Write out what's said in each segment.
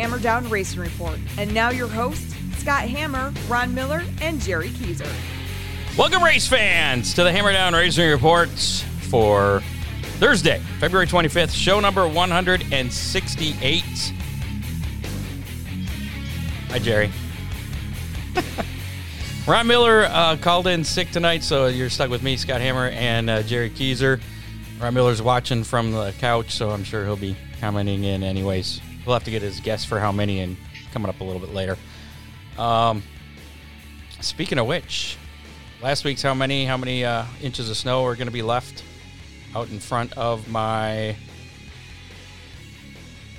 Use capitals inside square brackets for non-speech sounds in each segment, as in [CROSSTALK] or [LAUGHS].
Hammer Down Racing Report. And now your hosts, Scott Hammer, Ron Miller, and Jerry Keezer. Welcome, race fans, to the Hammer Down Racing Reports for Thursday, February 25th, show number 168. Hi, Jerry. [LAUGHS] Ron Miller uh, called in sick tonight, so you're stuck with me, Scott Hammer, and uh, Jerry Keezer. Ron Miller's watching from the couch, so I'm sure he'll be commenting in anyways. We'll have to get his guess for how many and coming up a little bit later. Um, speaking of which, last week's how many how many uh, inches of snow are going to be left out in front of my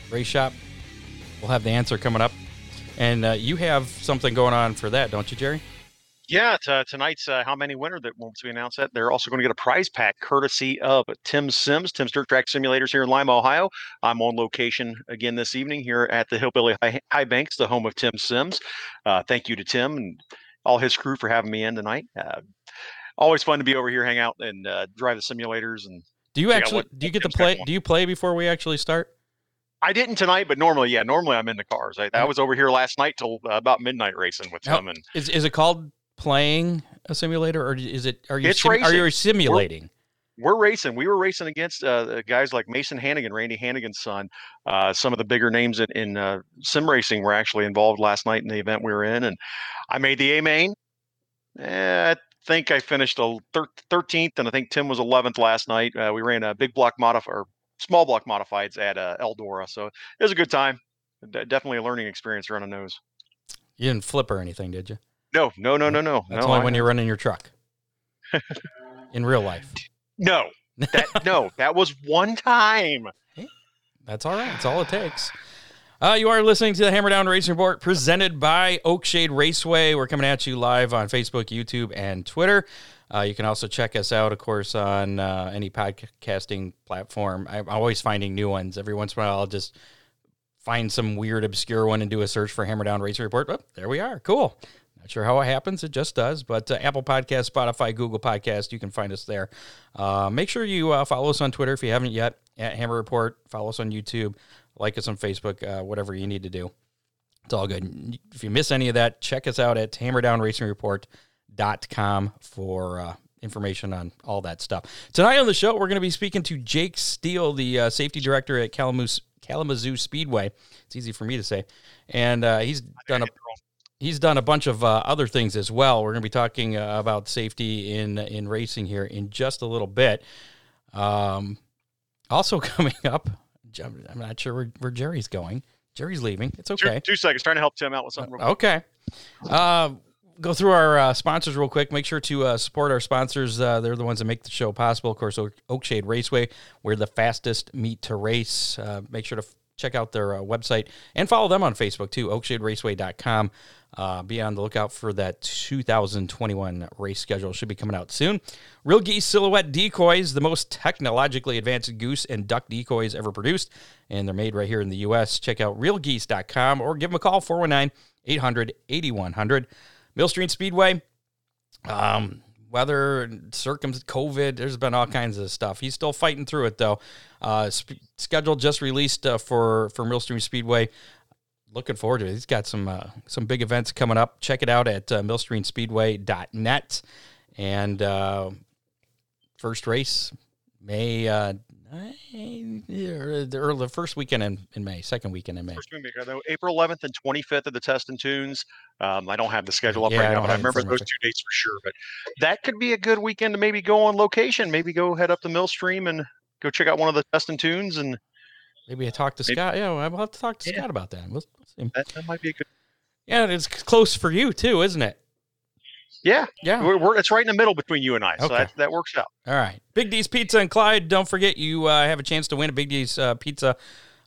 race shop? We'll have the answer coming up. And uh, you have something going on for that, don't you, Jerry? Yeah, t- uh, tonight's uh, how many winner that once we announce that they're also going to get a prize pack courtesy of Tim Sims, Tim's Dirt Track Simulators here in Lima, Ohio. I'm on location again this evening here at the Hillbilly High, High Banks, the home of Tim Sims. Uh, thank you to Tim and all his crew for having me in tonight. Uh, always fun to be over here, hang out, and uh, drive the simulators. And do you actually do you get to play? Do you play before we actually start? I didn't tonight, but normally, yeah, normally I'm in the cars. I, I was over here last night till uh, about midnight racing with Tim. And is is it called playing a simulator, or is it? Are you sim- are you simulating? We're, we're, racing. We were racing against uh, guys like Mason Hannagan, Randy Hannagan's son. Uh, some of the bigger names in, in uh, sim racing were actually involved last night in the event we were in, and I made the A main. Eh, I think I finished a thirteenth, and I think Tim was eleventh last night. Uh, we ran a big block modif or small block modifieds at uh, Eldora, so it was a good time. D- definitely a learning experience running those. You didn't flip or anything, did you? No, no, no, no, no. That's no, only I, when you're running your truck. [LAUGHS] in real life. No. That [LAUGHS] no, that was one time. That's all right. That's all it takes. Uh, you are listening to the Hammer Down Racing Report presented by Oakshade Raceway. We're coming at you live on Facebook, YouTube, and Twitter. Uh, you can also check us out, of course, on uh, any podcasting platform. I'm always finding new ones. Every once in a while, I'll just find some weird, obscure one and do a search for Hammer Down Racing Report. Oh, there we are. Cool. Not sure how it happens. It just does. But uh, Apple Podcast, Spotify, Google Podcast, you can find us there. Uh, make sure you uh, follow us on Twitter if you haven't yet at Hammer Report. Follow us on YouTube. Like us on Facebook. Uh, whatever you need to do. It's all good. If you miss any of that, check us out at hammerdownracingreport.com for uh, information on all that stuff. Tonight on the show, we're going to be speaking to Jake Steele, the uh, safety director at Kalamazoo, Kalamazoo Speedway. It's easy for me to say. And he's done a he's done a bunch of uh, other things as well. We're going to be talking uh, about safety in in racing here in just a little bit. Um, also [LAUGHS] coming up, I'm not sure where, where Jerry's going. Jerry's leaving. It's okay. Two, two, seconds. Trying to help Tim out with something. okay. Uh, go through our uh, sponsors real quick. Make sure to uh, support our sponsors. Uh, they're the ones that make the show possible. Of course, Oakshade Raceway. We're the fastest meet to race. Uh, make sure to check out their uh, website and follow them on Facebook too. OakshadeRaceway.com. Uh, be on the lookout for that 2021 race schedule. Should be coming out soon. Real Geese Silhouette Decoys, the most technologically advanced goose and duck decoys ever produced, and they're made right here in the U.S. Check out realgeese.com or give them a call 419 800 8100. Millstream Speedway. Um, weather, circum, COVID. There's been all kinds of stuff. He's still fighting through it though. Uh, sp- schedule just released uh, for for Millstream Speedway looking forward to it. He's got some uh, some big events coming up. Check it out at uh, millstreamspeedway.net. And uh, first race, May, uh, or the first weekend in, in May, second weekend in May. First weekend, April 11th and 25th of the Test and Tunes. Um, I don't have the schedule up yeah, right now, but I remember those two dates for sure. But that could be a good weekend to maybe go on location. Maybe go head up the mill stream and go check out one of the Test and Tunes and Maybe I talk to Maybe. Scott. Yeah, I'll have to talk to yeah. Scott about that. We'll, that. That might be a good. Yeah, it's close for you too, isn't it? Yeah, yeah. We're, we're, it's right in the middle between you and I, so that, that works out. All right, Big D's Pizza and Clyde. Don't forget, you uh, have a chance to win a Big D's uh, Pizza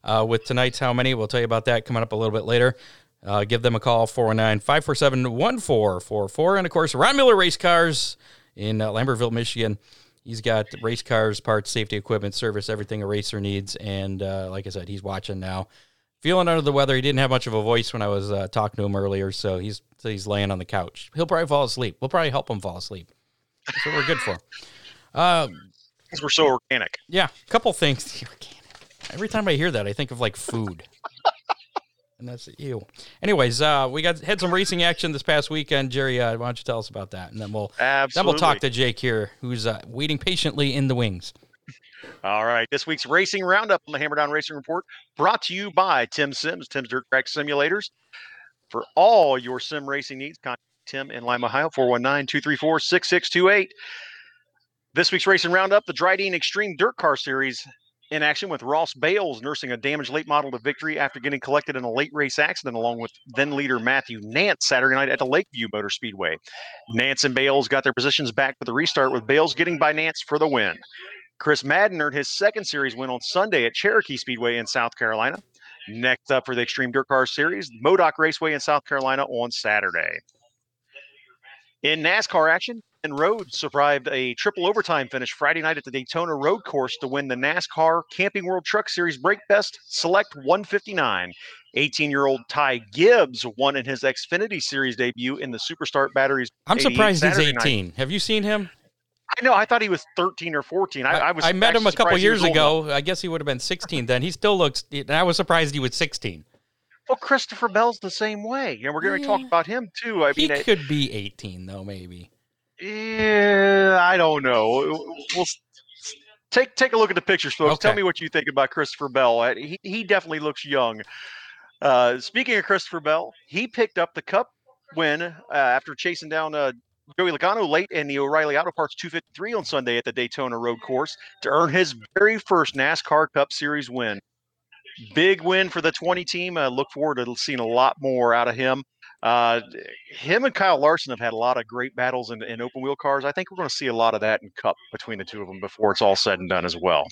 uh, with tonight's How Many. We'll tell you about that coming up a little bit later. Uh, give them a call 419 547 1444. And of course, Ron Miller Race Cars in uh, Lambertville, Michigan. He's got race cars, parts, safety equipment, service, everything a racer needs. And uh, like I said, he's watching now. Feeling under the weather. He didn't have much of a voice when I was uh, talking to him earlier, so he's so he's laying on the couch. He'll probably fall asleep. We'll probably help him fall asleep. That's what we're good for. Uh, because we're so organic. Yeah, a couple things. [LAUGHS] Every time I hear that, I think of like food. [LAUGHS] And that's you. Anyways, uh, we got had some racing action this past weekend. Jerry, uh, why don't you tell us about that, and then we'll Absolutely. then we'll talk to Jake here, who's uh, waiting patiently in the wings. All right. This week's racing roundup on the Hammer Down Racing Report brought to you by Tim Sims, Tim's Dirt Track Simulators. For all your sim racing needs, contact Tim in Lima, Ohio, 419 234 6628. This week's racing roundup, the Drydene Extreme Dirt Car Series in action with Ross Bailes nursing a damaged late model to victory after getting collected in a late race accident along with then leader Matthew Nance Saturday night at the Lakeview Motor Speedway. Nance and Bailes got their positions back for the restart with Bailes getting by Nance for the win. Chris Madden earned his second series win on Sunday at Cherokee Speedway in South Carolina. Next up for the Extreme Dirt Car Series, Modoc Raceway in South Carolina on Saturday. In NASCAR action, Ben Rhodes survived a triple overtime finish Friday night at the Daytona Road Course to win the NASCAR Camping World Truck Series Brake Best Select 159. 18 year old Ty Gibbs won in his Xfinity Series debut in the Superstart Batteries. I'm surprised Saturday he's night. 18. Have you seen him? I know. I thought he was 13 or 14. I, I was. I met him a couple surprised he was years ago. I guess he would have been 16 then. He still looks. And I was surprised he was 16. Well, Christopher Bell's the same way, and we're going to talk about him too. I He mean, it- could be 18 though, maybe. Yeah, I don't know. We'll s- s- take take a look at the pictures, folks. Tell me what you think about Christopher Bell. Uh, He he definitely looks young. Uh, speaking of Christopher Bell, he picked up the Cup win uh, after chasing down uh, Joey Logano late in the O'Reilly Auto Parts 253 on Sunday at the Daytona Road Course to earn his very first NASCAR Cup Series win. Big win for the 20 team. I look forward to seeing a lot more out of him. Uh, him and Kyle Larson have had a lot of great battles in, in open wheel cars. I think we're going to see a lot of that in Cup between the two of them before it's all said and done as well.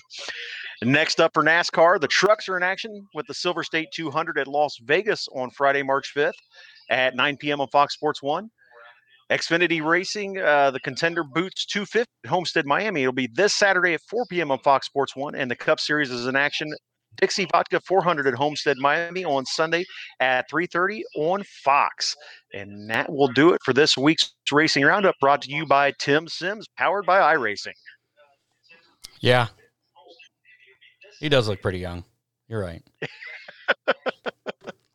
Next up for NASCAR, the trucks are in action with the Silver State 200 at Las Vegas on Friday, March 5th at 9 p.m. on Fox Sports 1. Xfinity Racing, uh, the Contender Boots 250 Homestead, Miami. It'll be this Saturday at 4 p.m. on Fox Sports 1. And the Cup Series is in action. Dixie Vodka 400 at Homestead, Miami on Sunday at 3.30 on Fox. And that will do it for this week's Racing Roundup brought to you by Tim Sims, powered by iRacing. Yeah. He does look pretty young. You're right. [LAUGHS]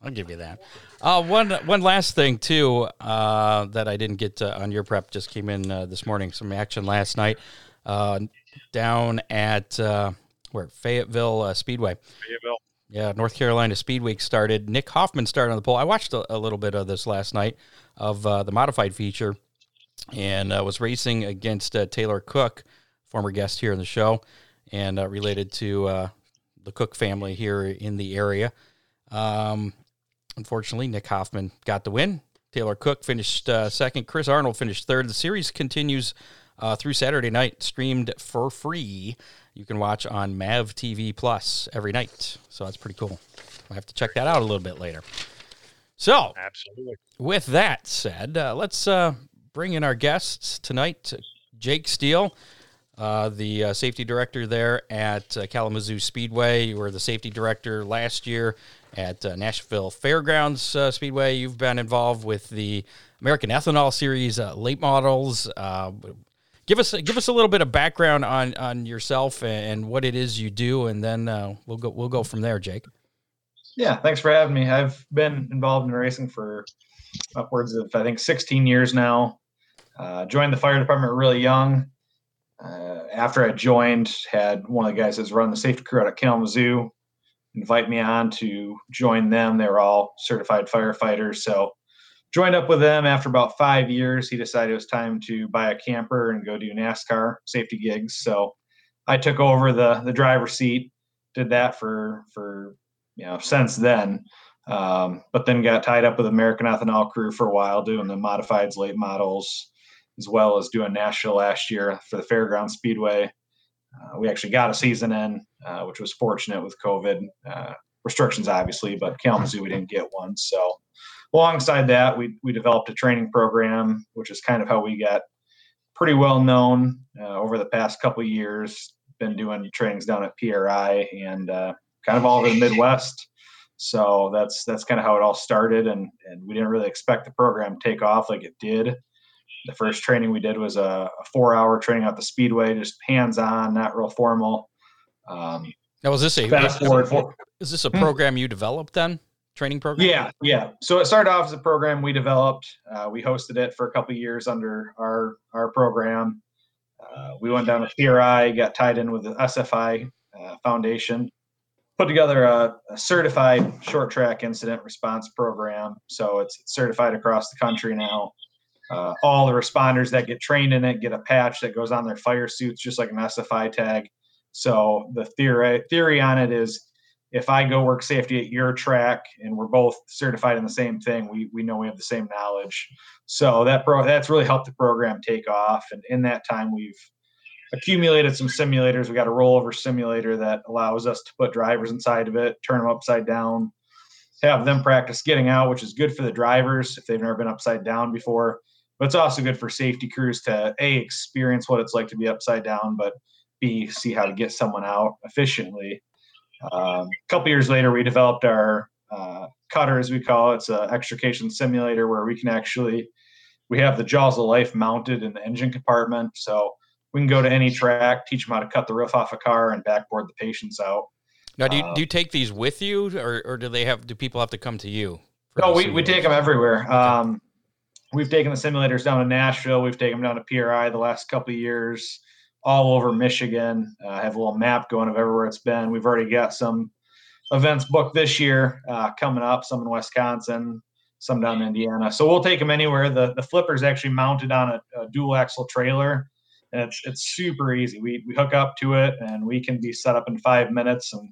I'll give you that. Uh, one one last thing too uh, that I didn't get to on your prep just came in uh, this morning. Some action last night uh, down at uh, where Fayetteville uh, Speedway. Yeah, North Carolina Speed Week started. Nick Hoffman started on the pole. I watched a, a little bit of this last night of uh, the modified feature, and uh, was racing against uh, Taylor Cook, former guest here in the show, and uh, related to uh, the Cook family here in the area. Um, unfortunately, Nick Hoffman got the win. Taylor Cook finished uh, second. Chris Arnold finished third. The series continues uh, through Saturday night, streamed for free. You can watch on Mav TV Plus every night. So that's pretty cool. I have to check that out a little bit later. So, Absolutely. with that said, uh, let's uh, bring in our guests tonight. Jake Steele, uh, the uh, safety director there at uh, Kalamazoo Speedway. You were the safety director last year at uh, Nashville Fairgrounds uh, Speedway. You've been involved with the American Ethanol Series late models. Give us give us a little bit of background on on yourself and what it is you do, and then we'll go we'll go from there, Jake. Yeah, thanks for having me. I've been involved in racing for upwards of I think 16 years now. Joined the fire department really young. Uh, after I joined, had one of the guys that's run the safety crew out at Kalamazoo invite me on to join them. They were all certified firefighters, so joined up with them. After about five years, he decided it was time to buy a camper and go do NASCAR safety gigs. So I took over the the driver's seat. Did that for for you know since then um, but then got tied up with american ethanol crew for a while doing the modifieds late models as well as doing nashville last year for the fairground speedway uh, we actually got a season in uh, which was fortunate with covid uh, restrictions obviously but kalamazoo we didn't get one so alongside that we, we developed a training program which is kind of how we got pretty well known uh, over the past couple years been doing trainings down at pri and uh, kind of all over the Midwest. So that's that's kind of how it all started, and and we didn't really expect the program to take off like it did. The first training we did was a, a four-hour training at the Speedway, just hands-on, not real formal. Um, Now, was this a fast forward, for, is this a Hmm. program you developed then? training program? Yeah, yeah. So it started off as a program we developed. Uh, we hosted it for a couple years under our our program. Uh, we went down to PRI, got tied in with the SFI uh, Foundation, put together a, a, certified short track incident response program. So it's certified across the country now. Uh, all the responders that get trained in it get a patch that goes on their fire suits, just like an SFI tag. So the theory theory on it is, if I go work safety at your track and we're both certified in the same thing, we we know we have the same knowledge. So that pro that's really helped the program take off. And in that time, we've accumulated some simulators. We got a rollover simulator that allows us to put drivers inside of it, turn them upside down, have them practice getting out, which is good for the drivers if they've never been upside down before. But it's also good for safety crews to a experience what it's like to be upside down, but b see how to get someone out efficiently. Um, a couple years later, we developed our uh, cutter, as we call it. It's an extrication simulator where we can actually we have the jaws of life mounted in the engine compartment, so we can go to any track, teach them how to cut the roof off a car, and backboard the patients out. Now, do you, uh, do you take these with you, or, or do they have? Do people have to come to you? No, we, we take them everywhere. Okay. Um, we've taken the simulators down to Nashville. We've taken them down to PRI the last couple of years, all over Michigan. Uh, I have a little map going of everywhere it's been. We've already got some events booked this year uh, coming up. Some in Wisconsin, some down in Indiana. So we'll take them anywhere. The the flipper is actually mounted on a, a, dual axle trailer, and it's it's super easy. We we hook up to it, and we can be set up in five minutes. And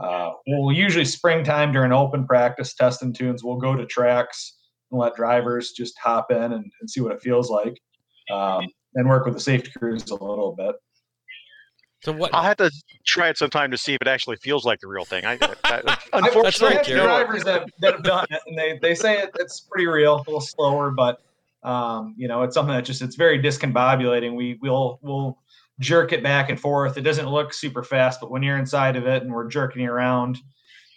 uh, we'll usually springtime during open practice, testing tunes. We'll go to tracks and let drivers just hop in and, and see what it feels like, um, and work with the safety crews a little bit. So what? I'll have to try it sometime to see if it actually feels like the real thing. I, I unfortunately, [LAUGHS] I've drivers that, that have done it, and they, they say it, it's pretty real, a little slower, but um, you know, it's something that just it's very discombobulating. We will we'll jerk it back and forth. It doesn't look super fast, but when you're inside of it and we're jerking you around,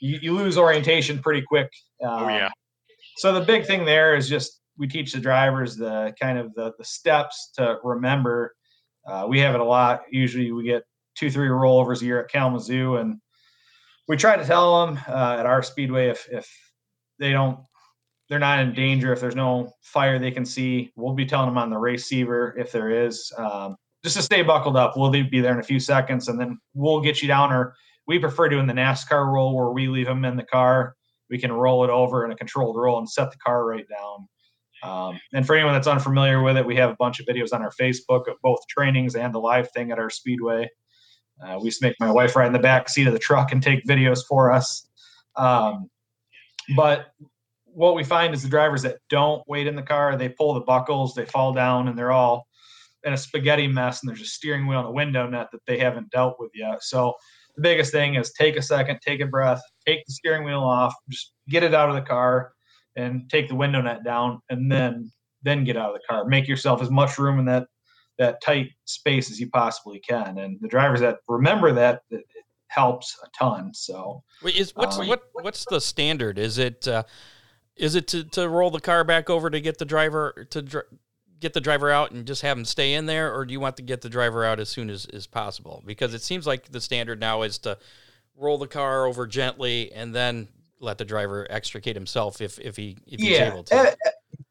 you, you lose orientation pretty quick. Um, oh yeah. So the big thing there is just we teach the drivers the kind of the, the steps to remember. Uh, we have it a lot. Usually we get two, three rollovers a year at Kalamazoo, and we try to tell them uh, at our speedway if if they don't, they're not in danger. If there's no fire they can see, we'll be telling them on the receiver if there is. Um, just to stay buckled up. We'll be there in a few seconds, and then we'll get you down. Or we prefer doing the NASCAR roll where we leave them in the car. We can roll it over in a controlled roll and set the car right down. Um, and for anyone that's unfamiliar with it, we have a bunch of videos on our Facebook of both trainings and the live thing at our speedway. Uh, we used to make my wife ride in the back seat of the truck and take videos for us. Um, but what we find is the drivers that don't wait in the car, they pull the buckles, they fall down, and they're all in a spaghetti mess. And there's a steering wheel and a window net that they haven't dealt with yet. So the biggest thing is take a second, take a breath, take the steering wheel off, just get it out of the car, and take the window net down, and then then get out of the car. Make yourself as much room in that that tight space as you possibly can. And the drivers that remember that, it helps a ton. So, Wait, is what's um, what what's the standard? Is it uh, is it to, to roll the car back over to get the driver to dr- get the driver out and just have him stay in there, or do you want to get the driver out as soon as, as possible? Because it seems like the standard now is to roll the car over gently and then let the driver extricate himself if if he if he's yeah. able to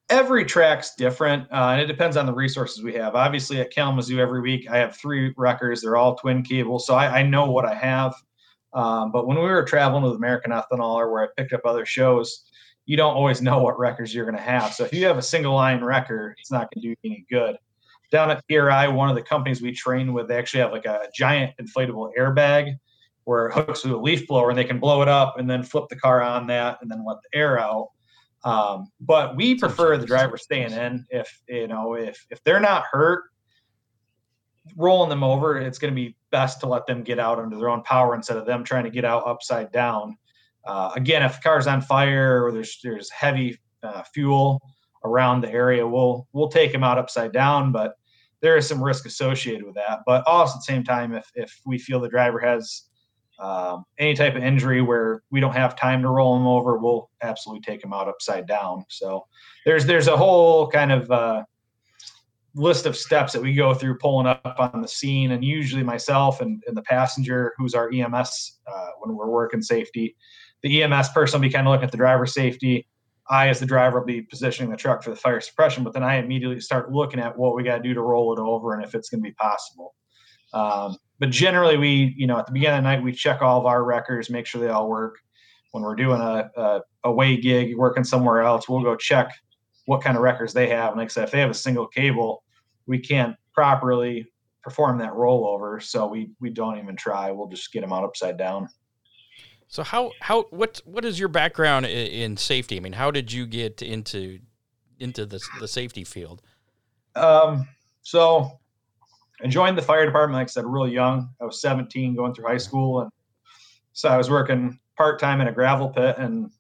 every track's different uh, and it depends on the resources we have obviously at kalamazoo every week i have three wreckers they're all twin cable so i, I know what i have um, but when we were traveling with american ethanol or where i picked up other shows you don't always know what wreckers you're going to have so if you have a single line wrecker, it's not going to do any good down at PRI, one of the companies we train with, they actually have like a giant inflatable airbag where it hooks with a leaf blower and they can blow it up and then flip the car on that and then let the air out. Um, but we prefer the driver staying in if you know if if they're not hurt, rolling them over, it's going to be best to let them get out under their own power instead of them trying to get out upside down. Uh, again, if the car's on fire or there's there's heavy uh, fuel around the area, we'll we'll take them out upside down, but there is some risk associated with that. But also at the same time, if if we feel the driver has um, any type of injury where we don't have time to roll them over, we'll absolutely take them out upside down. So there's there's a whole kind of uh, list of steps that we go through pulling up on the scene, and usually myself and, and the passenger, who's our EMS uh, when we're working safety, the EMS person will be kind of looking at the driver safety. I, as the driver, will be positioning the truck for the fire suppression, but then I immediately start looking at what we got to do to roll it over and if it's going to be possible. Um, but generally, we, you know, at the beginning of the night, we check all of our wreckers, make sure they all work. When we're doing a, a away gig, working somewhere else, we'll go check what kind of wreckers they have. And like I said, if they have a single cable, we can't properly perform that rollover, so we we don't even try. We'll just get them out upside down. So how how what what is your background in, in safety? I mean, how did you get into into the the safety field? Um, so I joined the fire department, like I said, really young. I was 17 going through high school. And so I was working part time in a gravel pit. And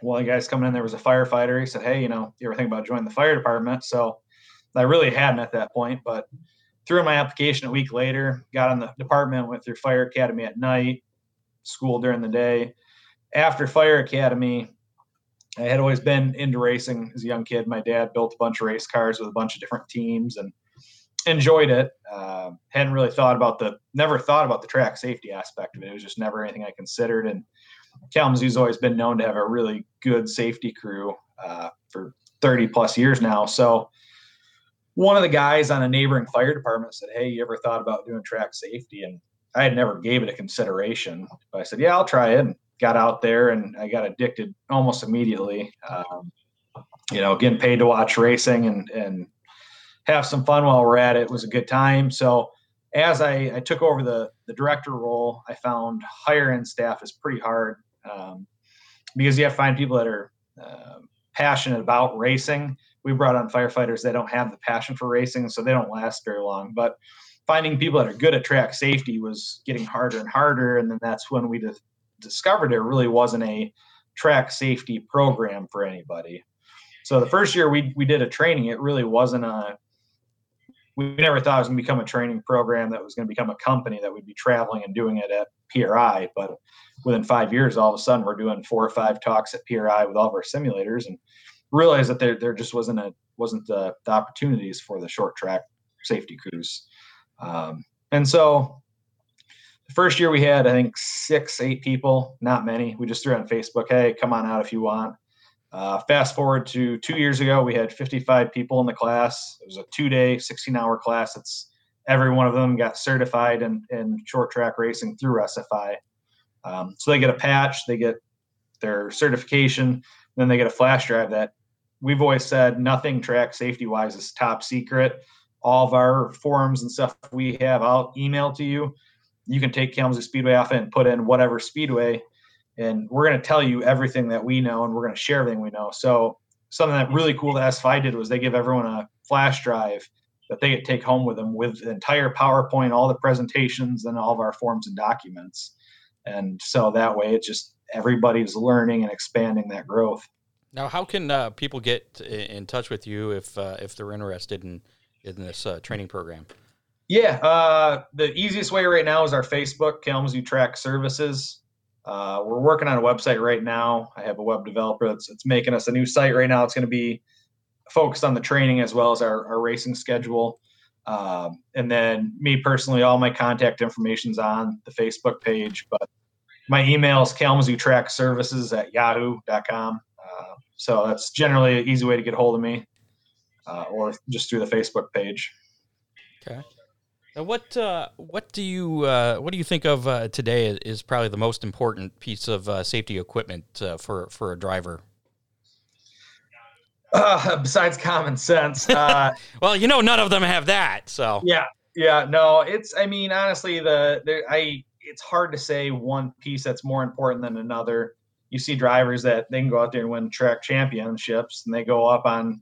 one of the guys coming in there was a firefighter. He said, Hey, you know, you ever think about joining the fire department? So I really hadn't at that point, but threw in my application a week later, got in the department, went through fire academy at night, school during the day. After fire academy, I had always been into racing as a young kid. My dad built a bunch of race cars with a bunch of different teams and enjoyed it. Uh, hadn't really thought about the, never thought about the track safety aspect of it. It was just never anything I considered. And Kalamazoo's always been known to have a really good safety crew uh, for 30 plus years now. So one of the guys on a neighboring fire department said, Hey, you ever thought about doing track safety? And I had never gave it a consideration, but I said, yeah, I'll try it. And got out there and I got addicted almost immediately. Um, you know, getting paid to watch racing and, and have some fun while we're at it. was a good time. So as I, I, took over the, the director role, I found hiring staff is pretty hard um, because you have to find people that are uh, passionate about racing. We brought on firefighters that don't have the passion for racing, so they don't last very long. But finding people that are good at track safety was getting harder and harder. And then that's when we discovered there really wasn't a track safety program for anybody. So the first year we, we did a training, it really wasn't a, we never thought it was going to become a training program that was going to become a company that would be traveling and doing it at PRI. But within five years, all of a sudden we're doing four or five talks at PRI with all of our simulators and realized that there, there just wasn't a, wasn't the, the opportunities for the short track safety crews. Um, and so the first year we had, I think, six, eight people, not many. We just threw on Facebook, hey, come on out if you want. Uh, fast forward to two years ago, we had 55 people in the class. It was a two day, 16 hour class. It's every one of them got certified in, in short track racing through SFI. Um, so they get a patch, they get their certification, then they get a flash drive that we've always said nothing track safety wise is top secret all of our forums and stuff we have, I'll email to you. You can take Kalamazoo Speedway off and put in whatever speedway, and we're going to tell you everything that we know, and we're going to share everything we know. So something that really cool that SFI did was they give everyone a flash drive that they could take home with them with the entire PowerPoint, all the presentations, and all of our forms and documents. And so that way, it's just everybody's learning and expanding that growth. Now, how can uh, people get in touch with you if uh, if they're interested in in this uh, training program? Yeah, uh, the easiest way right now is our Facebook, Kalamazoo Track Services. Uh, we're working on a website right now. I have a web developer that's, that's making us a new site right now. It's going to be focused on the training as well as our, our racing schedule. Um, and then me personally, all my contact information's on the Facebook page, but my email is Kalamazoo Track Services at yahoo.com. Uh, so that's generally an easy way to get a hold of me uh, or just through the Facebook page. Okay. Now, what uh, what do you uh, what do you think of uh, today is probably the most important piece of uh, safety equipment uh, for for a driver? Uh, [LAUGHS] besides common sense, [LAUGHS] well, you know, none of them have that. So yeah, yeah, no, it's. I mean, honestly, the, the I it's hard to say one piece that's more important than another. You see drivers that they can go out there and win track championships, and they go up on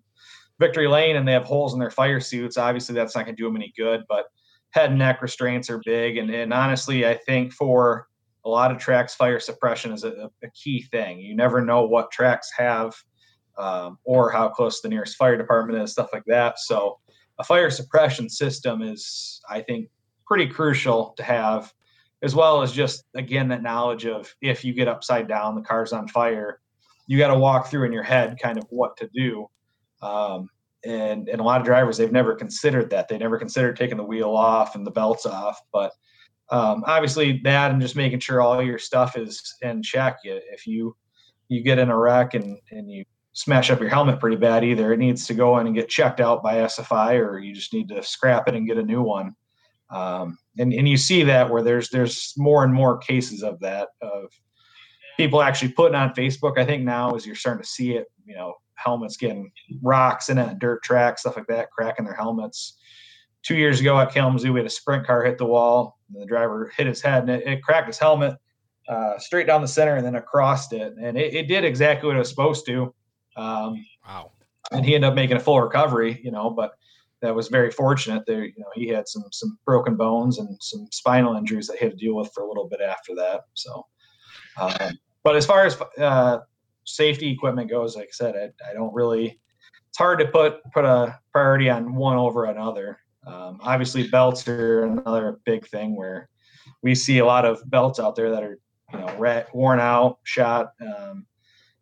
victory lane and they have holes in their fire suits, obviously that's not going to do them any good. But head and neck restraints are big, and, and honestly, I think for a lot of tracks, fire suppression is a, a key thing. You never know what tracks have um, or how close the nearest fire department is, stuff like that. So a fire suppression system is, I think, pretty crucial to have, as well as just again that knowledge of if you get upside down, the car's on fire, you got to walk through in your head kind of what to do. Um, and and a lot of drivers they've never considered that. They never considered taking the wheel off and the belts off. But um, obviously that and just making sure all your stuff is in check. If you you get in a wreck and and you smash up your helmet pretty bad, either it needs to go in and get checked out by SFI, or you just need to scrap it and get a new one. Um, and and you see that where there's there's more and more cases of that of people actually putting on Facebook. I think now as you're starting to see it, you know, helmets getting rocks in it, dirt track, stuff like that, cracking their helmets. Two years ago at Kalamazoo, we had a sprint car hit the wall. And the driver hit his head and it, it cracked his helmet uh, straight down the center and then across it. And it, it did exactly what it was supposed to. Um, wow. And he ended up making a full recovery, you know, but that was very fortunate. There, you know, he had some some broken bones and some spinal injuries that he had to deal with for a little bit after that. So, um, but as far as uh, safety equipment goes, like I said, I, I, don't really. It's hard to put put a priority on one over another. Um, obviously, belts are another big thing where we see a lot of belts out there that are you know rat, worn out, shot. Um,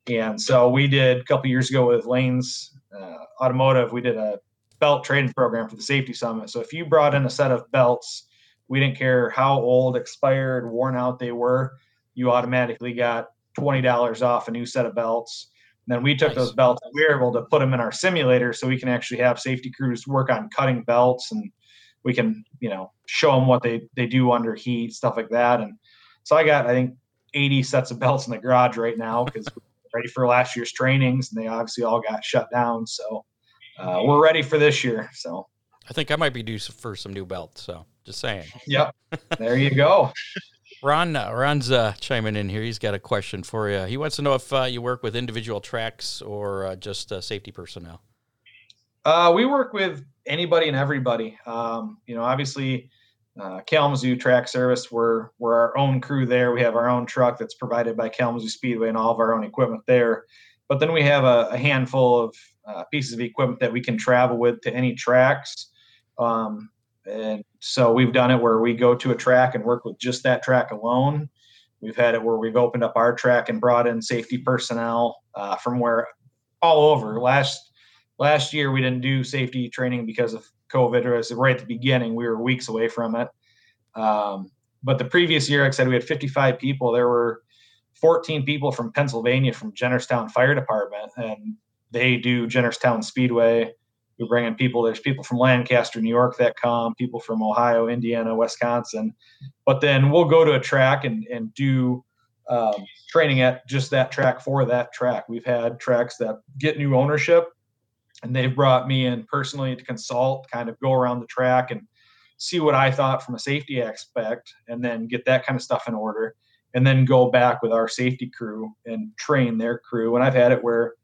and so we did a couple years ago with Lanes uh, Automotive. We did a belt training program for the Safety Summit. So if you brought in a set of belts, we didn't care how old, expired, worn out they were, you automatically got twenty dollars off a new set of belts. And then we took nice. those belts and we were able to put them in our simulator so we can actually have safety crews work on cutting belts and we can, you know, show them what they, they do under heat, stuff like that. And so I got, I think, 80 sets of belts in the garage right now [LAUGHS] because ready for last year's trainings and they obviously all got shut down. So uh, we're ready for this year. So I think I might be due for some new belts. So just saying. Yep. [LAUGHS] There you go. Ron, uh, Ron's uh, chiming in here. He's got a question for you. He wants to know if uh, you work with individual tracks or uh, just uh, safety personnel. Uh, we work with anybody and everybody. Um, you know, obviously, Kalamazoo Track Service, we're, we're our own crew there. We have our own truck that's provided by Kalamazoo Speedway and all of our own equipment there. But then we have a, a handful of pieces of equipment that we can travel with to any tracks. Um, and so we've done it where we go to a track and work with just that track alone. We've had it where we've opened up our track and brought in safety personnel uh, from where all over. Last last year we didn't do safety training because of COVID. It was right at the beginning. We were weeks away from it. Um, but the previous year, like I said, we had 55 people. There were 14 people from Pennsylvania from Jennerstown Fire Department, and they do Jennerstown Speedway we bring in people. There's people from Lancaster, New York that come, people from Ohio, Indiana, Wisconsin. But then we'll go to a track and, and do um, training at just that track for that track. We've had tracks that get new ownership and they've brought me in personally to consult, kind of go around the track and see what I thought from a safety aspect and then get that kind of stuff in order and then go back with our safety crew and train their crew. And I've had it where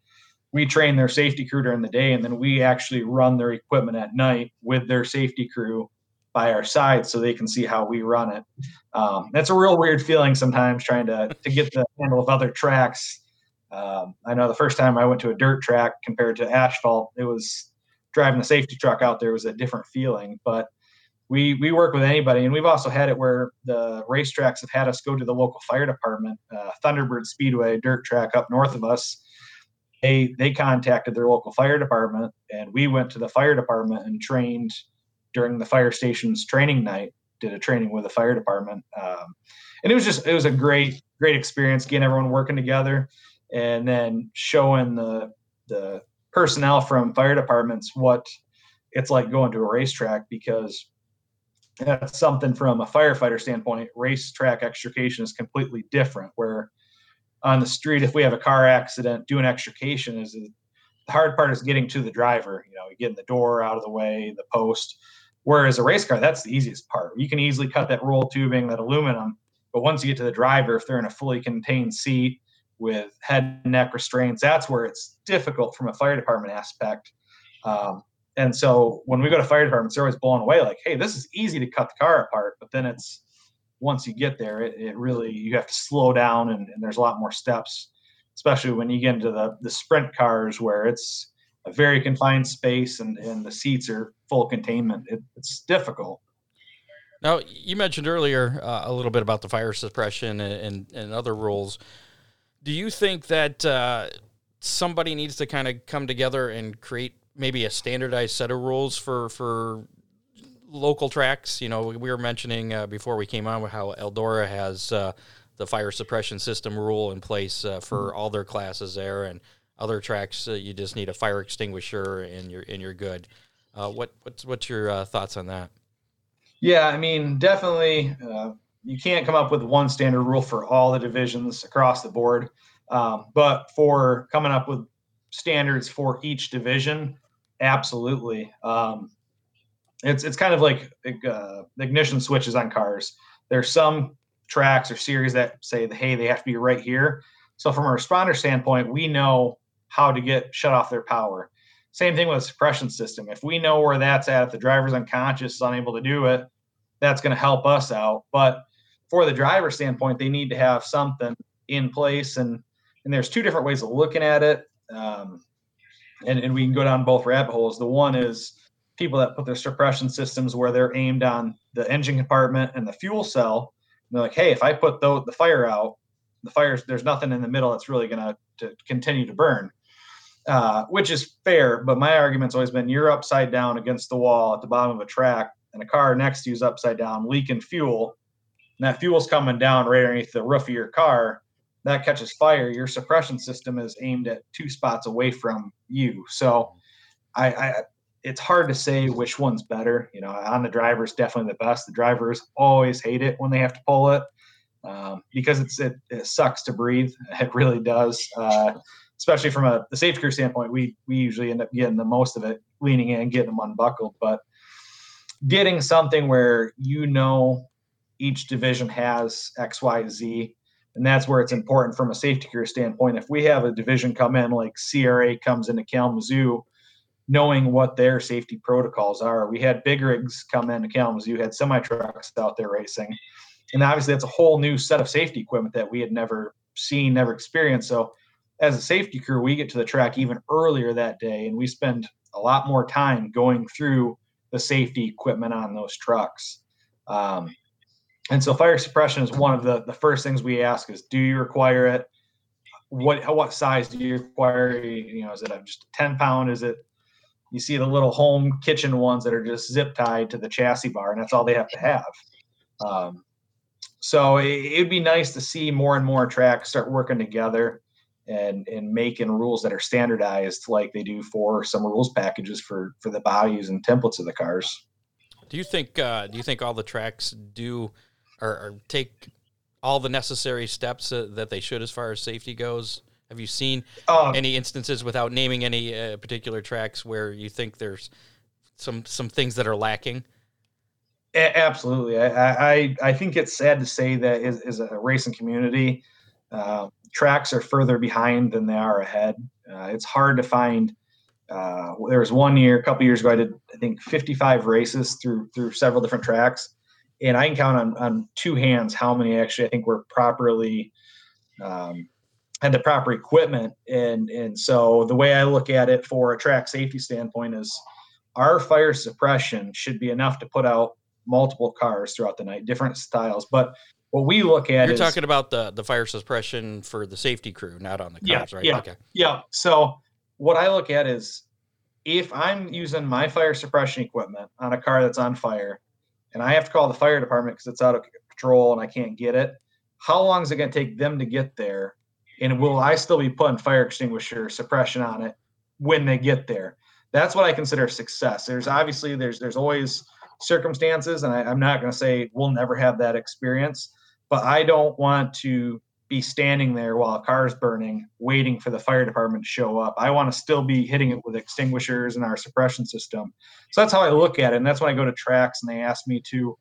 we train their safety crew during the day and then we actually run their equipment at night with their safety crew by our side so they can see how we run it. Um, that's a real weird feeling sometimes trying to, to get the handle of other tracks. Um, i know the first time i went to a dirt track compared to asphalt it was driving the safety truck out there was a different feeling but we we work with anybody and we've also had it where the racetracks have had us go to the local fire department uh, thunderbird speedway dirt track up north of us they they contacted their local fire department and we went to the fire department and trained during the fire station's training night did a training with the fire department um, and it was just it was a great great experience getting everyone working together and then showing the the personnel from fire departments what it's like going to a racetrack because that's something from a firefighter standpoint racetrack extrication is completely different where on the street if we have a car accident doing extrication is the hard part is getting to the driver you know getting the door out of the way the post. Whereas a race car that's the easiest part. You can easily cut that roll tubing that aluminum but once you get to the driver if they're in a fully contained seat with head and neck restraints that's where it's difficult from a fire department aspect. Um, and so when we go to fire departments they're always blown away like hey this is easy to cut the car apart but then it's once you get there, it, it really you have to slow down and, and, there's a lot more steps, especially when you get into the the sprint cars where it's a very confined space and, and the seats are full containment. It, it's difficult. Now you mentioned earlier uh, a little bit about the fire suppression and, and, and other rules. Do you think that uh, somebody needs to kind of come together and create maybe a standardized set of rules for for local tracks. You know, we were mentioning uh, before we came on how Eldora has uh, the fire suppression system rule in place uh, for mm-hmm. all their classes there, and other tracks uh, you just need a fire extinguisher and you're and you're good. Uh, what what's what's your uh, thoughts on that? Yeah, I mean, definitely, you can't come up with one standard rule for all the divisions across the board, um, but for coming up with standards for each division, absolutely. Um, it's it's kind of like uh, ignition switches on cars. There's some tracks or series that say, hey, they have to be right here. So from a responder standpoint, we know how to get shut off their power. Same thing with suppression system. If we know where that's at, if the driver's unconscious, is unable to do it, that's going to help us out. But for the driver standpoint, they need to have something in place, and and there's two different ways of looking at it. Um, and, and we can go down both rabbit holes. The one is people that put their suppression systems where they're aimed on the engine compartment and the fuel cell. And they're like, hey, if I put the, the fire out, the fires, there's nothing in the middle that's really going to continue to burn, uh, which is fair. But my argument's always been you're upside down against the wall at the bottom of a track, and a car next to you is upside down, leaking fuel. And that fuel's coming down right underneath the roof of your car. That catches fire. Your suppression system is aimed at two spots away from you. So I, I it's hard to say which one's better. You know, on the driver's definitely the best. The drivers always hate it when they have to pull it um, because it's it, it, sucks to breathe. [LAUGHS] It really does. Uh, especially from a the safety crew standpoint, we we usually end up getting the most of it leaning in getting them unbuckled. But getting something where you know each division has X, Y, Z, and that's where it's important from a safety crew standpoint. If we have a division come in like CRA comes into Kalamazoo knowing what their safety protocols are. We had big rigs come into Kalamazoo, had semi trucks out there racing. And obviously, that's a whole new set of safety equipment that we had never seen, never experienced. So, as a safety crew, we get to the track even earlier that day and we spend a lot more time going through the safety equipment on those trucks. Um, and so fire suppression is one of the, the first things we ask is do you require it? What what size do you require? You know, is it just a 10 pound? Is it you see the little home kitchen ones that are just zip tied to the chassis bar, and that's all they have to have. Um, so it, would be nice to see more and more tracks start working together and and making rules that are standardized like they do for some rules packages for for the values and templates of the cars. Do you think uh, do you think all the tracks do or, or take all the necessary steps that they should as far as safety goes? Have you seen uh, any instances without naming any uh, particular tracks where you think there's some some things that are lacking? Absolutely, I I, I think it's sad to say that as, as a racing community, uh, tracks are further behind than they are ahead. Uh, it's hard to find. Uh, there was one year, a couple years ago, I did I think 55 races through through several different tracks, and I can count on on two hands how many actually I think were properly um, had the proper equipment. And and so the way i look at it for a track safety standpoint is our fire suppression should be enough to put out multiple cars throughout the night different styles. But what we look at you're is, talking about the the fire suppression for the safety crew not on the cars yeah, right? yeah, okay. yeah. So what i look at is if i'm using my fire suppression equipment on a car that's on fire and i have to call the fire department because it's out of control and i can't get it how long is it going to take them to get there and will I still be putting fire extinguisher suppression on it when they get there? That's what I consider success. There's obviously there's there's always circumstances, and I, I'm not going to say we'll never have that experience, but I don't want to be standing there while a car's burning, waiting for the fire department to show up. I want to still be hitting it with extinguishers and our suppression system. So that's how I look at it, and that's when I go to tracks and they ask me to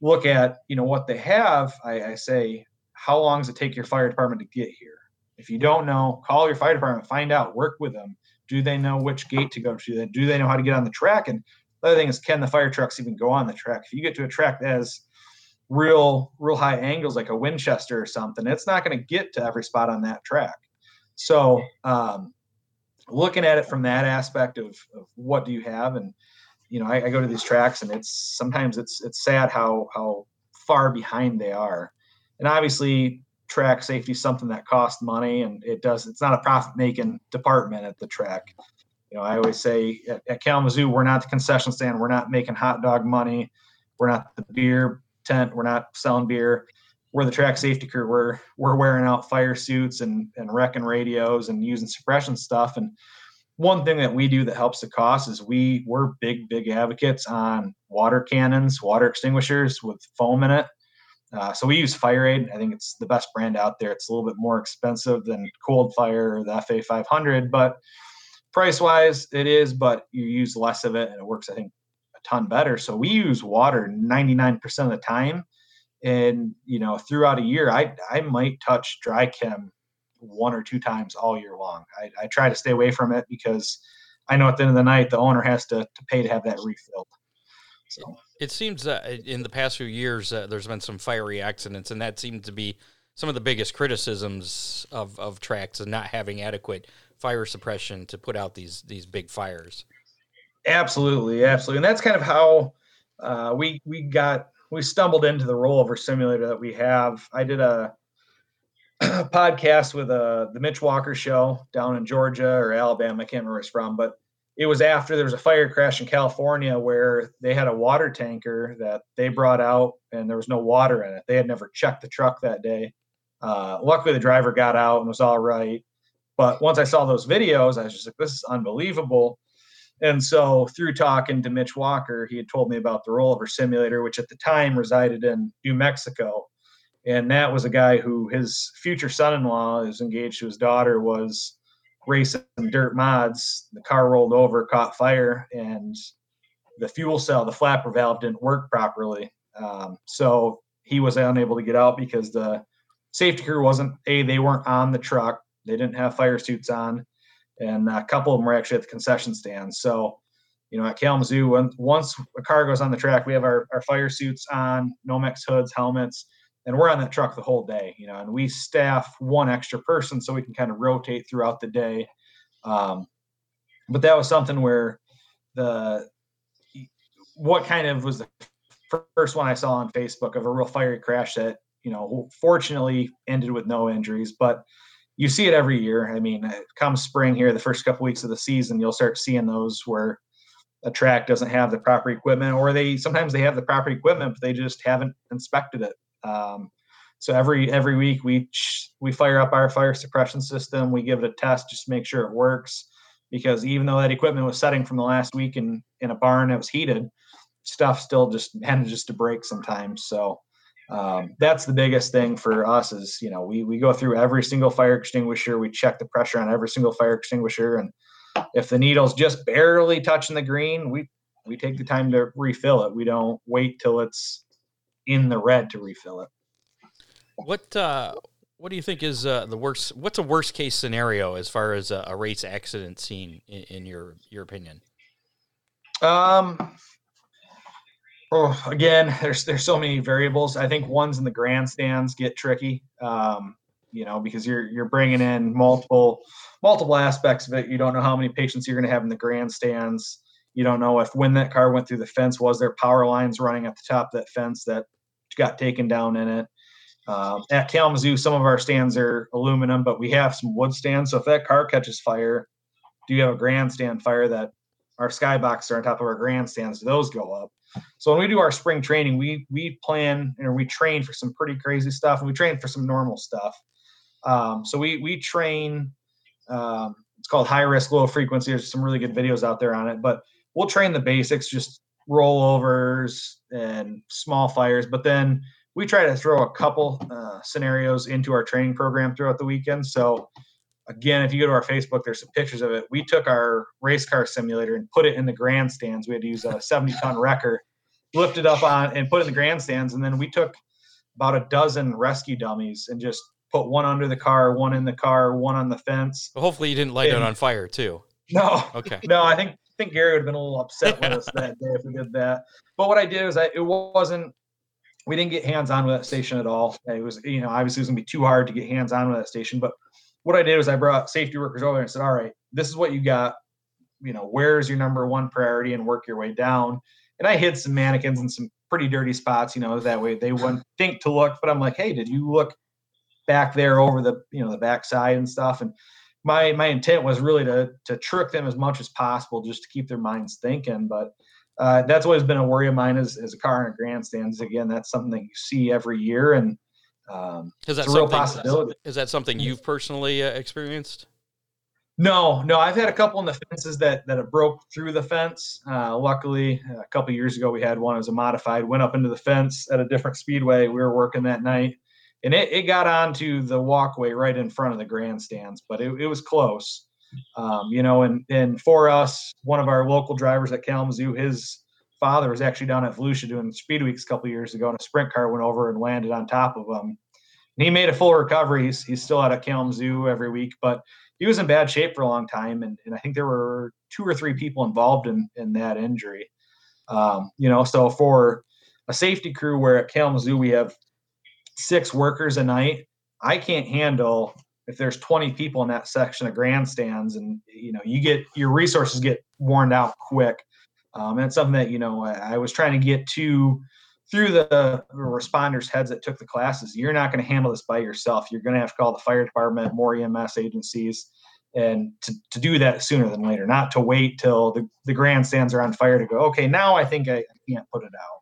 look at you know what they have. I, I say how long does it take your fire department to get here? If you don't know, call your fire department, find out, work with them. Do they know which gate to go to? Do they know how to get on the track? And the other thing is, can the fire trucks even go on the track? If you get to a track that has real, real high angles like a Winchester or something, it's not going to get to every spot on that track. So, um, looking at it from that aspect of, of what do you have, and you know, I, I go to these tracks, and it's sometimes it's it's sad how how far behind they are and obviously track safety is something that costs money and it does it's not a profit making department at the track You know, I always say at, at Kalamazoo, we're not the concession stand. We're not making hot dog money. We're not the beer tent. We're not selling beer. We're the track safety crew. We're we're wearing out fire suits and and wrecking radios and using suppression stuff. And one thing that we do that helps the cost is we we're big big advocates on water cannons, water extinguishers with foam in it. Uh, so we use FireAde. I think it's the best brand out there. It's a little bit more expensive than Cold Fire or the FA 500, but price wise, it is. But you use less of it, and it works. I think a ton better. So we use water 99% of the time, and you know throughout a year, I I might touch dry chem one or two times all year long. I, I try to stay away from it because I know at the end of the night the owner has to to pay to have that refilled. So it seems that in the past few years uh, there's been some fiery accidents, and that seemed to be some of the biggest criticisms of of tracks and not having adequate fire suppression to put out these these big fires. Absolutely, absolutely, and that's kind of how uh, we we got we stumbled into the rollover simulator that we have. I did a [CLEARS THROAT] podcast with uh, the Mitch Walker show down in Georgia or Alabama. I can't remember where it's from, but it was after there was a fire crash in California where they had a water tanker that they brought out and there was no water in it. They had never checked the truck that day. Uh, luckily, the driver got out and was all right. But once I saw those videos, I was just like, this is unbelievable. And so, through talking to Mitch Walker, he had told me about the rollover simulator, which at the time resided in New Mexico. And that was a guy who his future son in law is engaged to his daughter, was racing some dirt mods, the car rolled over, caught fire, and the fuel cell, the flapper valve didn't work properly. Um, so he was unable to get out because the safety crew wasn't a they weren't on the truck, they didn't have fire suits on, and a couple of them were actually at the concession stand. So, you know, at Kalamazoo, when, once a car goes on the track, we have our, our fire suits on, Nomex hoods, helmets, and we're on that truck the whole day, you know, and we staff one extra person so we can kind of rotate throughout the day. Um, but that was something where the what kind of was the first one I saw on Facebook of a real fiery crash that you know fortunately ended with no injuries, but you see it every year. I mean, come spring here, the first couple weeks of the season, you'll start seeing those where a track doesn't have the proper equipment, or they sometimes they have the proper equipment, but they just haven't inspected it um, so every every week we we fire up our fire suppression system. We give it a test just to make sure it works. Because even though that equipment was setting from the last week in in a barn that was heated, stuff still just manages to break sometimes. So um, that's the biggest thing for us is you know we we go through every single fire extinguisher. We check the pressure on every single fire extinguisher, and if the needle's just barely touching the green, we we take the time to refill it. We don't wait till it's in the red to refill it. What uh, what do you think is uh, the worst? What's a worst case scenario as far as a, a race accident scene in, in, your your opinion? Um. Oh, again, [LAUGHS] there's there's so many variables. I think ones in the grandstands get tricky. Um, you know, because you're you're bringing in multiple multiple aspects of it. You don't know how many patients you're going to have in the grandstands. You don't know if when that car went through the fence was there power lines running at the top of that fence that got taken down in it. Um, at Kalamazoo, some of our stands are aluminum, but we have some wood stands. So if that car catches fire, do you have a grandstand fire that our skybox are on top of our grandstands? Do those go up? So when we do our spring training, we we plan and we train for some pretty crazy stuff, and we train for some normal stuff. Um, so we we train. Um, it's called high risk, low frequency. There's some really good videos out there on it, but we'll train the basics, just rollovers and small fires. But then we try to throw a couple uh, scenarios into our training program throughout the weekend. So again, if you go to our Facebook, there's some pictures of it. We took our race car simulator and put it in the grandstands. We had to use a 70 ton wrecker, lift it up on and put it in the grandstands. And then we took about a dozen rescue dummies and just put one under the car, one in the car, one on the fence. Well, hopefully you didn't light and, it on fire too. No. Okay. No, I think think Gary would have been a little upset with us that day if we did that. But what I did is I it wasn't we didn't get hands on with that station at all. It was, you know, obviously it was gonna be too hard to get hands on with that station. But what I did was I brought safety workers over and said, all right, this is what you got. You know, where's your number one priority and work your way down. And I hid some mannequins in some pretty dirty spots, you know, that way they wouldn't [LAUGHS] think to look. But I'm like, hey, did you look back there over the, you know, the backside and stuff? And my my intent was really to to trick them as much as possible, just to keep their minds thinking. But uh, that's always been a worry of mine as, as a car in a grandstands. Again, that's something that you see every year, and um, is that it's a real something- possibility. Is that something you've personally uh, experienced? No, no, I've had a couple in the fences that that have broke through the fence. Uh, luckily, a couple years ago, we had one. It was a modified. Went up into the fence at a different speedway. We were working that night, and it, it got onto the walkway right in front of the grandstands, but it, it was close. Um, you know, and and for us, one of our local drivers at Kalamazoo, his father was actually down at Volusia doing speed weeks a couple years ago, and a sprint car went over and landed on top of him. And he made a full recovery. He's, he's still out at Kalamazoo every week, but he was in bad shape for a long time, and, and I think there were two or three people involved in in that injury. Um, you know, so for a safety crew where at Kalamazoo we have six workers a night, I can't handle if there's 20 people in that section of grandstands, and you know, you get your resources get worn out quick. Um, and it's something that you know I, I was trying to get to through the responders' heads that took the classes. You're not going to handle this by yourself. You're going to have to call the fire department, more EMS agencies, and to, to do that sooner than later, not to wait till the, the grandstands are on fire to go, okay, now I think I can't put it out.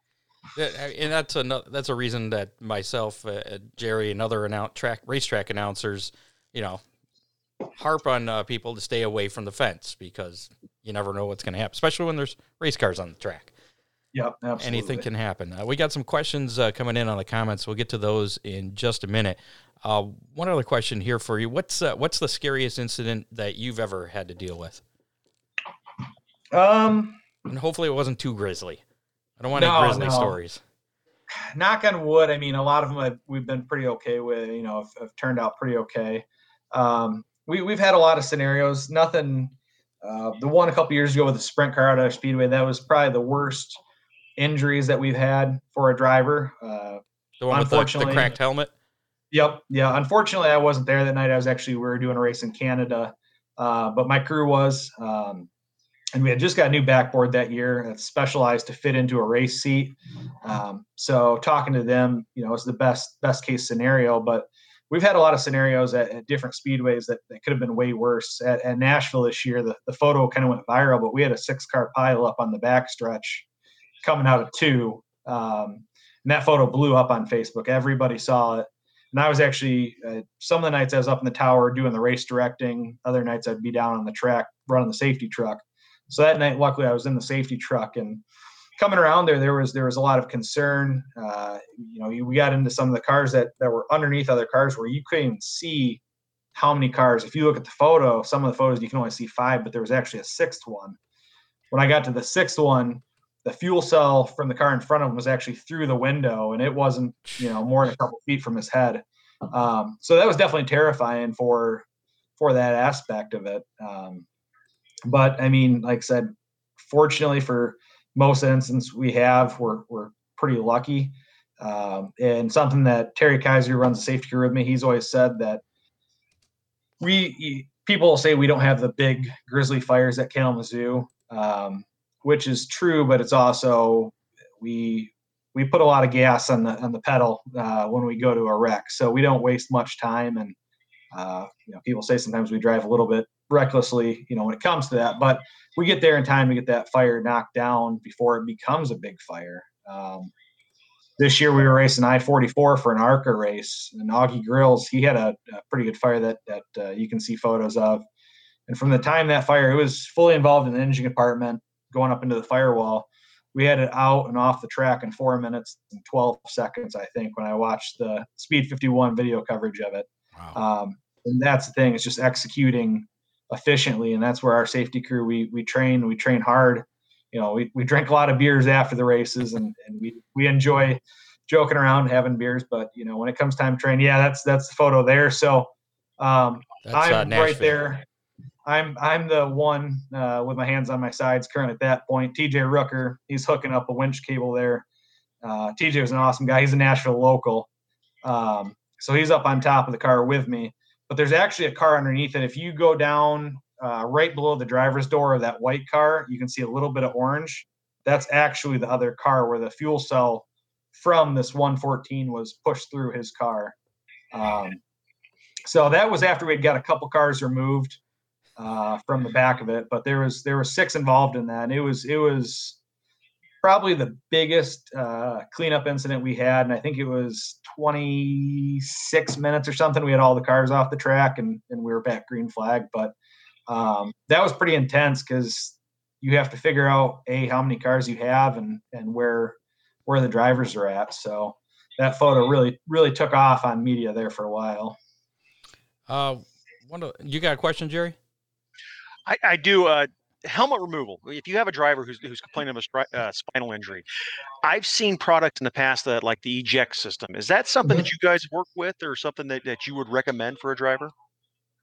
Yeah, and that's a that's a reason that myself, uh, Jerry, and other annou- track racetrack announcers, you know, harp on uh, people to stay away from the fence because you never know what's going to happen, especially when there's race cars on the track. Yep, absolutely. Anything can happen. Uh, we got some questions uh, coming in on the comments. We'll get to those in just a minute. Uh, one other question here for you: What's uh, what's the scariest incident that you've ever had to deal with? Um, And hopefully, it wasn't too grisly. I don't want No, any grisly no. stories. knock on wood. I mean, a lot of them have, we've been pretty okay with. You know, have, have turned out pretty okay. Um, we we've had a lot of scenarios. Nothing. Uh, the one a couple years ago with the sprint car out of Speedway, that was probably the worst injuries that we've had for a driver. Uh, The one with the, the Unfortunately- cracked helmet. Yep. Yeah. Unfortunately, I wasn't there that night. I was actually we were doing a race in Canada, uh, but my crew was, um, and we had just got a new backboard that year that's specialized to fit into a race seat. Um, so talking to them, you know, is the best best case scenario. But we've had a lot of scenarios at, at different speedways that, that could have been way worse. At, at Nashville this year, the, the photo kind of went viral, but we had a six car pile up on the back stretch coming out of two. Um, and that photo blew up on Facebook. Everybody saw it. And I was actually uh, some of the nights I was up in the tower doing the race directing. Other nights I'd be down on the track running the safety truck. So that night, luckily, I was in the safety truck and coming around there. There was there was a lot of concern. Uh, you know, we got into some of the cars that that were underneath other cars where you couldn't even see how many cars. If you look at the photo, some of the photos you can only see five, but there was actually a sixth one. When I got to the sixth one, the fuel cell from the car in front of him was actually through the window and it wasn't you know more than a couple feet from his head um, so that was definitely terrifying for for that aspect of it um, but i mean like i said fortunately for most instances we have we're, we're pretty lucky um, and something that terry kaiser runs the safety crew with me he's always said that we people say we don't have the big grizzly fires at kalamazoo um, which is true, but it's also we we put a lot of gas on the on the pedal uh, when we go to a wreck, so we don't waste much time. And uh, you know, people say sometimes we drive a little bit recklessly, you know, when it comes to that, but we get there in time to get that fire knocked down before it becomes a big fire. Um, this year we were racing I-44 for an ARCA race, and Augie Grills he had a, a pretty good fire that that uh, you can see photos of. And from the time that fire, it was fully involved in the engine compartment, going up into the firewall. We had it out and off the track in four minutes and 12 seconds, I think, when I watched the Speed 51 video coverage of it. Wow. Um, and that's the thing; it's just executing efficiently, and that's where our safety crew we we train, we train hard. You know, we, we drink a lot of beers after the races, and, and we we enjoy joking around, having beers. But you know, when it comes time to train, yeah, that's that's the photo there. So um, That's I'm uh, right there. I'm I'm the one uh, with my hands on my sides current at that point. TJ Rooker, he's hooking up a winch cable there. Uh, TJ was an awesome guy. He's a Nashville local, um, so he's up on top of the car with me. But there's actually a car underneath it. If you go down uh, right below the driver's door of that white car, you can see a little bit of orange. That's actually the other car where the fuel cell from this 114 was pushed through his car. Um, so that was after we'd got a couple cars removed uh, from the back of it, but there was there were six involved in that. And it was it was probably the biggest uh, cleanup incident we had, and I think it was 26 minutes or something. We had all the cars off the track, and and we were back green flag. But um, that was pretty intense because you have to figure out a how many cars you have and and where where the drivers are at. So that photo really really took off on media there for a while. Uh, one, you got a question, Jerry? I, I do. Uh, helmet removal. If you have a driver who's, who's complaining of a stri- uh, spinal injury, I've seen products in the past that like the eject system. Is that something that Mhm. you guys work with, or something that, that you would recommend for a driver?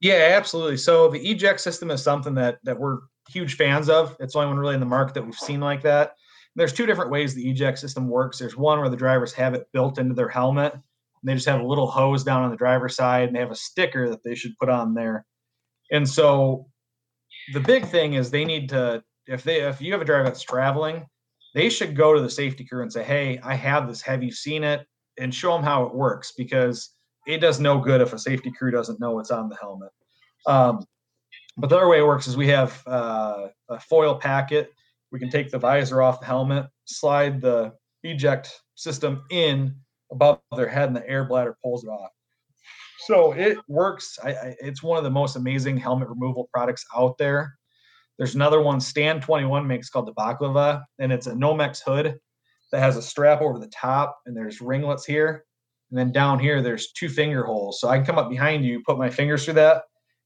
Yeah, absolutely. So the eject system is something that that we're huge fans of. It's the only one really in the market that we've seen like that. There's two different ways the eject system works. There's one where the drivers have it built into their helmet. And they just have a little hose down on the driver's side, and they have a sticker that they should put on there. And so the big thing is they need to if they if you have a driver that's traveling, they should go to the safety crew and say, "Hey, I have this. Have you seen it?" and show them how it works because it does no good if a safety crew doesn't know what's on the helmet. Um, but the other way it works is we have uh, a foil packet. We can take the visor off the helmet, slide the eject system in above their head, and the air bladder pulls it off. So it works. I, I, it's one of the most amazing helmet removal products out there. There's another one Stand 21 makes called the Baklava, and it's a Nomex hood that has a strap over the top, and there's ringlets here. And then down here, there's two finger holes. So I can come up behind you, put my fingers through that,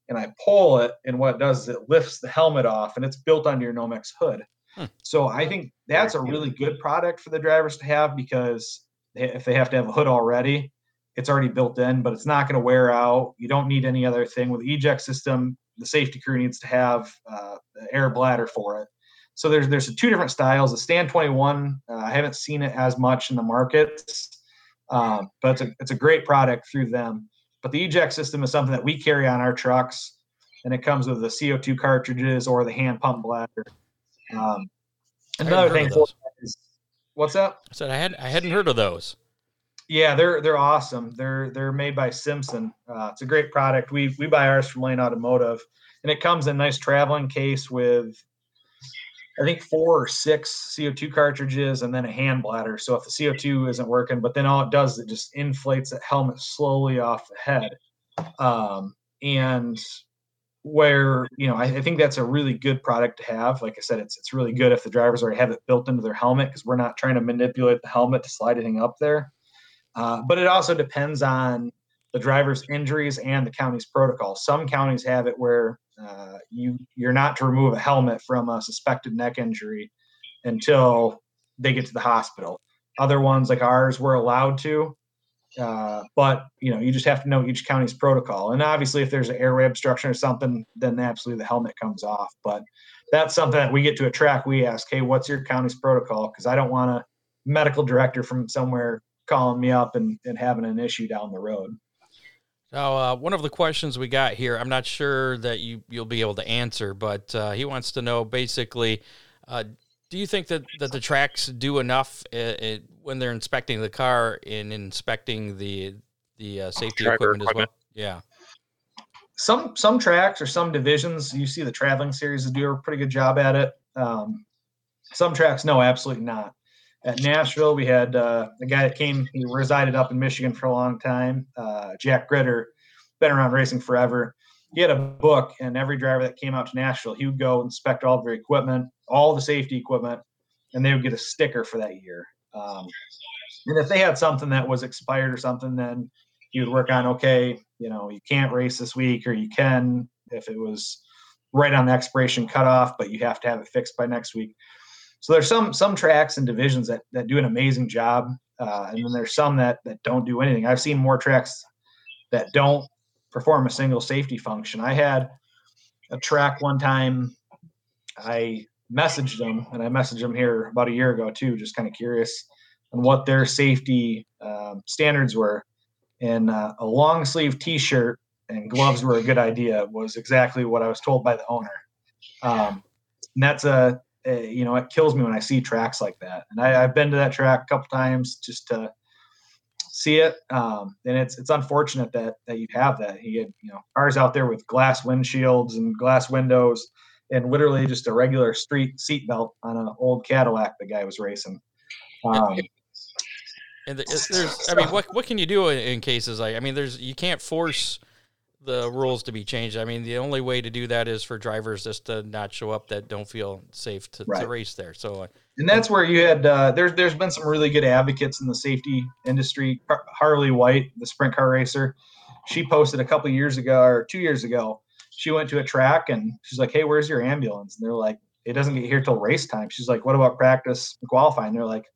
and I pull it. And what it does is it lifts the helmet off, and it's built onto your Nomex hood. Hmm. So I think that's a really good product for the drivers to have because if they have to have a hood already, it's already built in, but it's not going to wear out. You don't need any other thing with the eject system. The safety crew needs to have uh, the air bladder for it. So there's there's two different styles. The Stand 21, uh, I haven't seen it as much in the markets, um, but it's a it's a great product through them. But the eject system is something that we carry on our trucks, and it comes with the CO2 cartridges or the hand pump bladder. Um, another thing of for those. is what's up? I said I had I hadn't heard of those. Yeah, they're they're awesome. They're they're made by Simpson. Uh, it's a great product. We we buy ours from Lane Automotive, and it comes in a nice traveling case with, I think four or six CO2 cartridges and then a hand bladder. So if the CO2 isn't working, but then all it does is it just inflates that helmet slowly off the head, um, and where you know I, I think that's a really good product to have. Like I said, it's it's really good if the drivers already have it built into their helmet because we're not trying to manipulate the helmet to slide anything up there. Uh, but it also depends on the driver's injuries and the county's protocol. Some counties have it where uh, you you're not to remove a helmet from a suspected neck injury until they get to the hospital. Other ones like ours, we're allowed to, uh, but you know you just have to know each county's protocol. And obviously, if there's an airway obstruction or something, then absolutely the helmet comes off. But that's something that we get to a track. We ask, hey, what's your county's protocol? Because I don't want a medical director from somewhere calling me up and, and having an issue down the road. Now, uh, one of the questions we got here, I'm not sure that you you'll be able to answer, but uh, he wants to know basically, uh, do you think that, that the tracks do enough uh uh when they're inspecting the car and inspecting the the uh, safety Driver equipment, as well? Yeah. Some some tracks or some divisions, you see the traveling series do a pretty good job at it. Um, some tracks, no, absolutely not. At Nashville, we had uh, a guy that came. He resided up in Michigan for a long time. Uh, Jack Gritter, been around racing forever. He had a book, and every driver that came out to Nashville, he would go inspect all of their equipment, all the safety equipment, and they would get a sticker for that year. Um, and if they had something that was expired or something, then he would work on okay, you know, you can't race this week, or you can if it was right on the expiration cutoff, but you have to have it fixed by next week. So there's some some tracks and divisions that that do an amazing job, uh, and then there's some that that don't do anything. I've seen more tracks that don't perform a single safety function. I had a track one time. I messaged them, and I messaged them here about a year ago too, just kind of curious on what their safety um, standards were. And uh, a long sleeve T-shirt and gloves were a good idea. Was exactly what I was told by the owner. Um, and that's a, a, you know it kills me when I see tracks like that. And I, I've been to that track a couple times just to see it. Um, and it's it's unfortunate that that you have that. He had you know cars out there with glass windshields and glass windows, and literally just a regular street seatbelt on an old Cadillac the guy was racing. Um, and there's, I mean, what what can you do in cases like? I mean, there's you can't force the rules to be changed. I mean, the only way to do that is for drivers just to not show up that don't feel safe to, right. to race there. So, uh, and that's where you had uh, there's there's been some really good advocates in the safety industry. Harley White, the sprint car racer, she posted a couple years ago or two years ago. She went to a track and she's like, "Hey, where's your ambulance?" And they're like, "It doesn't get here till race time." She's like, "What about practice and qualifying?" They're like,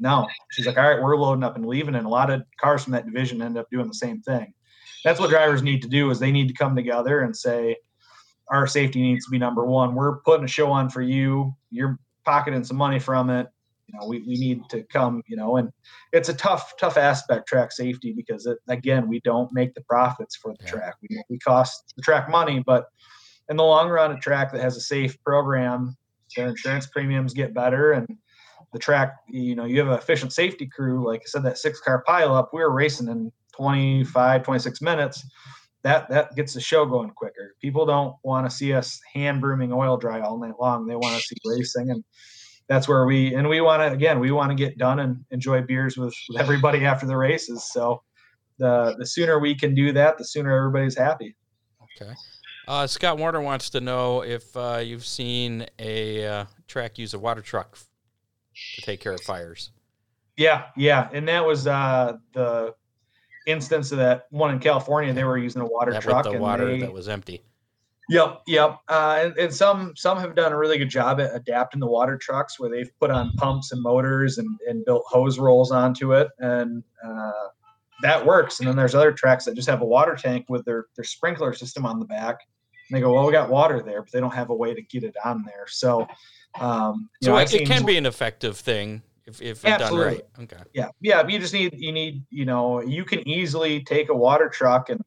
"No." She's like, "All right, we're loading up and leaving." And a lot of cars from that division end up doing the same thing that's what drivers need to do is they need to come together and say our safety needs to be number one. We're putting a show on for you. You're pocketing some money from it. You know we, we need to come you know and it's a tough tough aspect track safety because it, again we don't make the profits for the yeah. track. We, we cost the track money but in the long run a track that has a safe program their insurance premiums get better and the track you know you have an efficient safety crew like i said that six car pileup we were racing in 25, 26 minutes, that that gets the show going quicker. People don't want to see us hand brooming oil dry all night long. They want to see racing, and that's where we and we want to again we want to get done and enjoy beers with, with everybody [LAUGHS] after the races. So the the sooner we can do that, the sooner everybody's happy. Okay. Uh, Scott Warner wants to know if uh, you've seen a uh, track use a water truck to take care of fires. Yeah, yeah, and that was uh, the instance of that one in California, they were using a water that truck the and water they, that was empty. Yep, yep. Uh, and, and, some some have done a really good job at adapting the water trucks, where they've put on pumps and motors and, and built hose rolls onto it, and uh, that works. And then there's other tracks that just have a water tank with their their sprinkler system on the back, and they go, "Well, we got water there, but they don't have a way to get it on there." So, um, so know, it, it can be an effective thing if, if done right. Okay. Yeah, yeah. You just need you need you know you can easily take a water truck and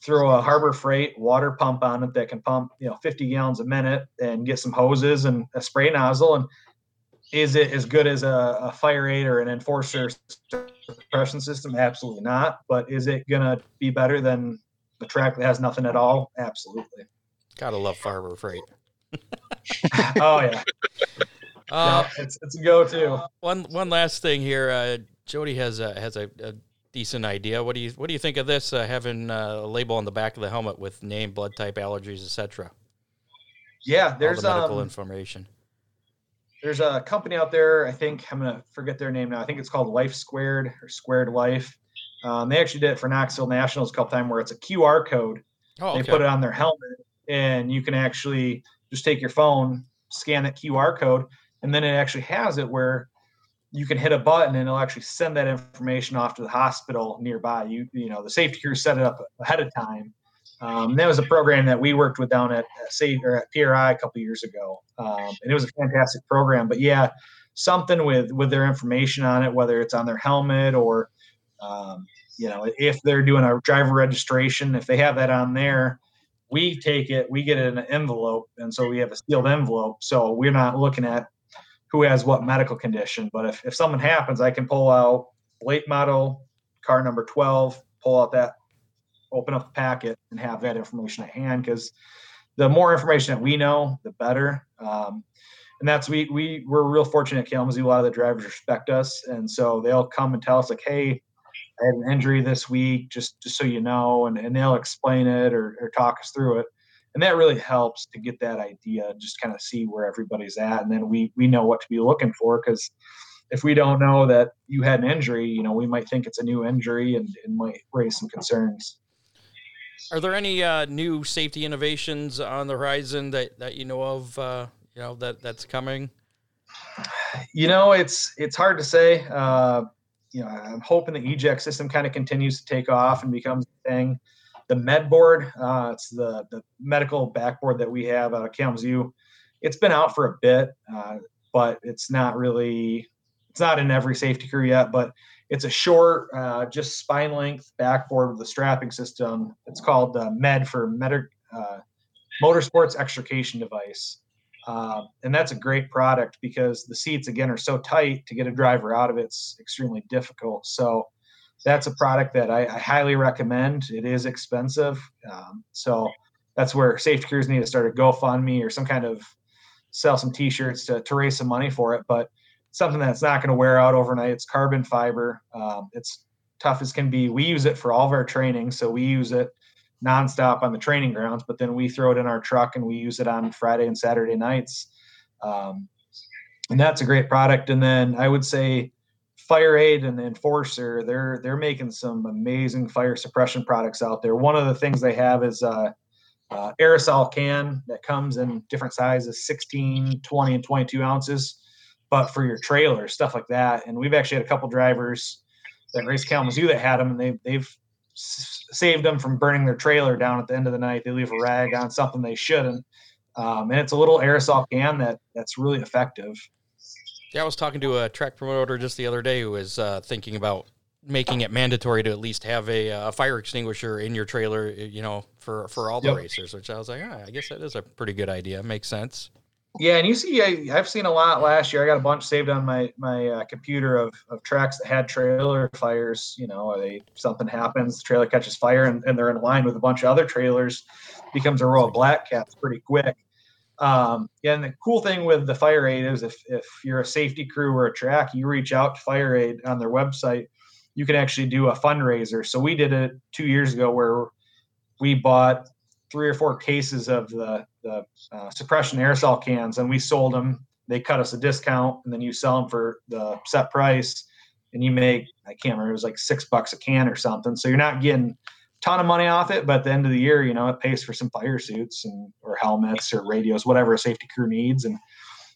throw a Harbor Freight water pump on it that can pump you know 50 gallons a minute and get some hoses and a spray nozzle and is it as good as a, a FireAde or an enforcer suppression system? Absolutely not. But is it gonna be better than the track that has nothing at all? Absolutely. Gotta love Harbor Freight. [LAUGHS] oh yeah. [LAUGHS] Uh, yeah, it's it's a go-to. One one last thing here. Uh, Jody has a, has a, a, decent idea. What do you what do you think of this? Uh, having uh, a label on the back of the helmet with name, blood type, allergies, etc. Yeah, there's the medical um, information. There's a company out there. I think I'm gonna forget their name now. I think it's called Life Squared or Squared Life. Um, they actually did it for Knoxville Nationals a couple times where it's a QR code. Oh, okay. They put it on their helmet, and you can actually just take your phone, scan that QR code, and then it actually has it where you can hit a button and it'll actually send that information off to the hospital nearby. You you know the safety crew set it up ahead of time. Um, that was a program that we worked with down at Safe or at PRI a couple years ago, um, and it was a fantastic program. But yeah, something with with their information on it, whether it's on their helmet or um, you know if they're doing a driver registration, if they have that on there, we take it, we get it in an envelope, and so we have a sealed envelope. So we're not looking at who has what medical condition. But if, if something happens, I can pull out late model car number 12, pull out that, open up the packet, and have that information at hand because the more information that we know, the better. Um, and that's we we we're real fortunate at Kalamazoo. A lot of the drivers respect us, and so they'll come and tell us like, "Hey, I had an injury this week, just just so you know," and, and they'll explain it or, or talk us through it. And that really helps to get that idea just kind of see where everybody's at and then we we know what to be looking for because if we don't know that you had an injury you know we might think it's a new injury and it might raise some concerns. Are there any uh, new safety innovations on the horizon that, that you know of uh, you know that that's coming? You know it's it's hard to say. Uh, you know i'm hoping the eject system kind of continues to take off and becomes a thing the med board uh, it's the the medical backboard that we have out of Kalamazoo. It's been out for a bit, uh, but it's not really it's not in every safety crew yet. But it's a short, uh, just spine length backboard with a strapping system. It's called uh, Med for Med- uh, Motorsports Extrication Device. Uh, and that's a great product because the seats again are so tight to get a driver out of it's extremely difficult. So that's a product that I, I highly recommend. It is expensive, um, so that's where safety crews need to start a GoFundMe or some kind of sell some T-shirts to to raise some money for it. But something that's not going to wear out overnight. It's carbon fiber. Um, it's tough as can be. We use it for all of our training, so we use it nonstop on the training grounds. But then we throw it in our truck and we use it on Friday and Saturday nights. Um, and that's a great product. And then I would say FireAde and Enforcer, they're they're making some amazing fire suppression products out there. One of the things they have is a, a aerosol can that comes in different sizes 16 20 and 22 ounces but for your trailer stuff like that and we've actually had a couple drivers that race kalamazoo that had them and they, they've saved them from burning their trailer down at the end of the night they leave a rag on something they shouldn't um, and it's a little aerosol can that that's really effective yeah, I was talking to a track promoter just the other day who was uh, thinking about making it mandatory to at least have a, uh, a, fire extinguisher in your trailer, you know, for for all the yep. racers. Which I was like, ah, I guess that is a pretty good idea. Makes sense. Yeah, and you see, I, have seen a lot last year. I got a bunch saved on my my uh, computer of, of tracks that had trailer fires. You know, they something happens, the trailer catches fire, and, and they're in line with a bunch of other trailers, becomes a row of black caps pretty quick. Um, and the cool thing with the FireAde is if, if you're a safety crew or a track, you reach out to FireAde on their website, you can actually do a fundraiser. So we did it two years ago where we bought three or four cases of the, the uh, suppression aerosol cans and we sold them. They cut us a discount and then you sell them for the set price and you make, I can't remember, it was like six bucks a can or something. So you're not getting a ton of money off it, but at the end of the year, you know, it pays for some fire suits and or helmets or radios, whatever a safety crew needs. And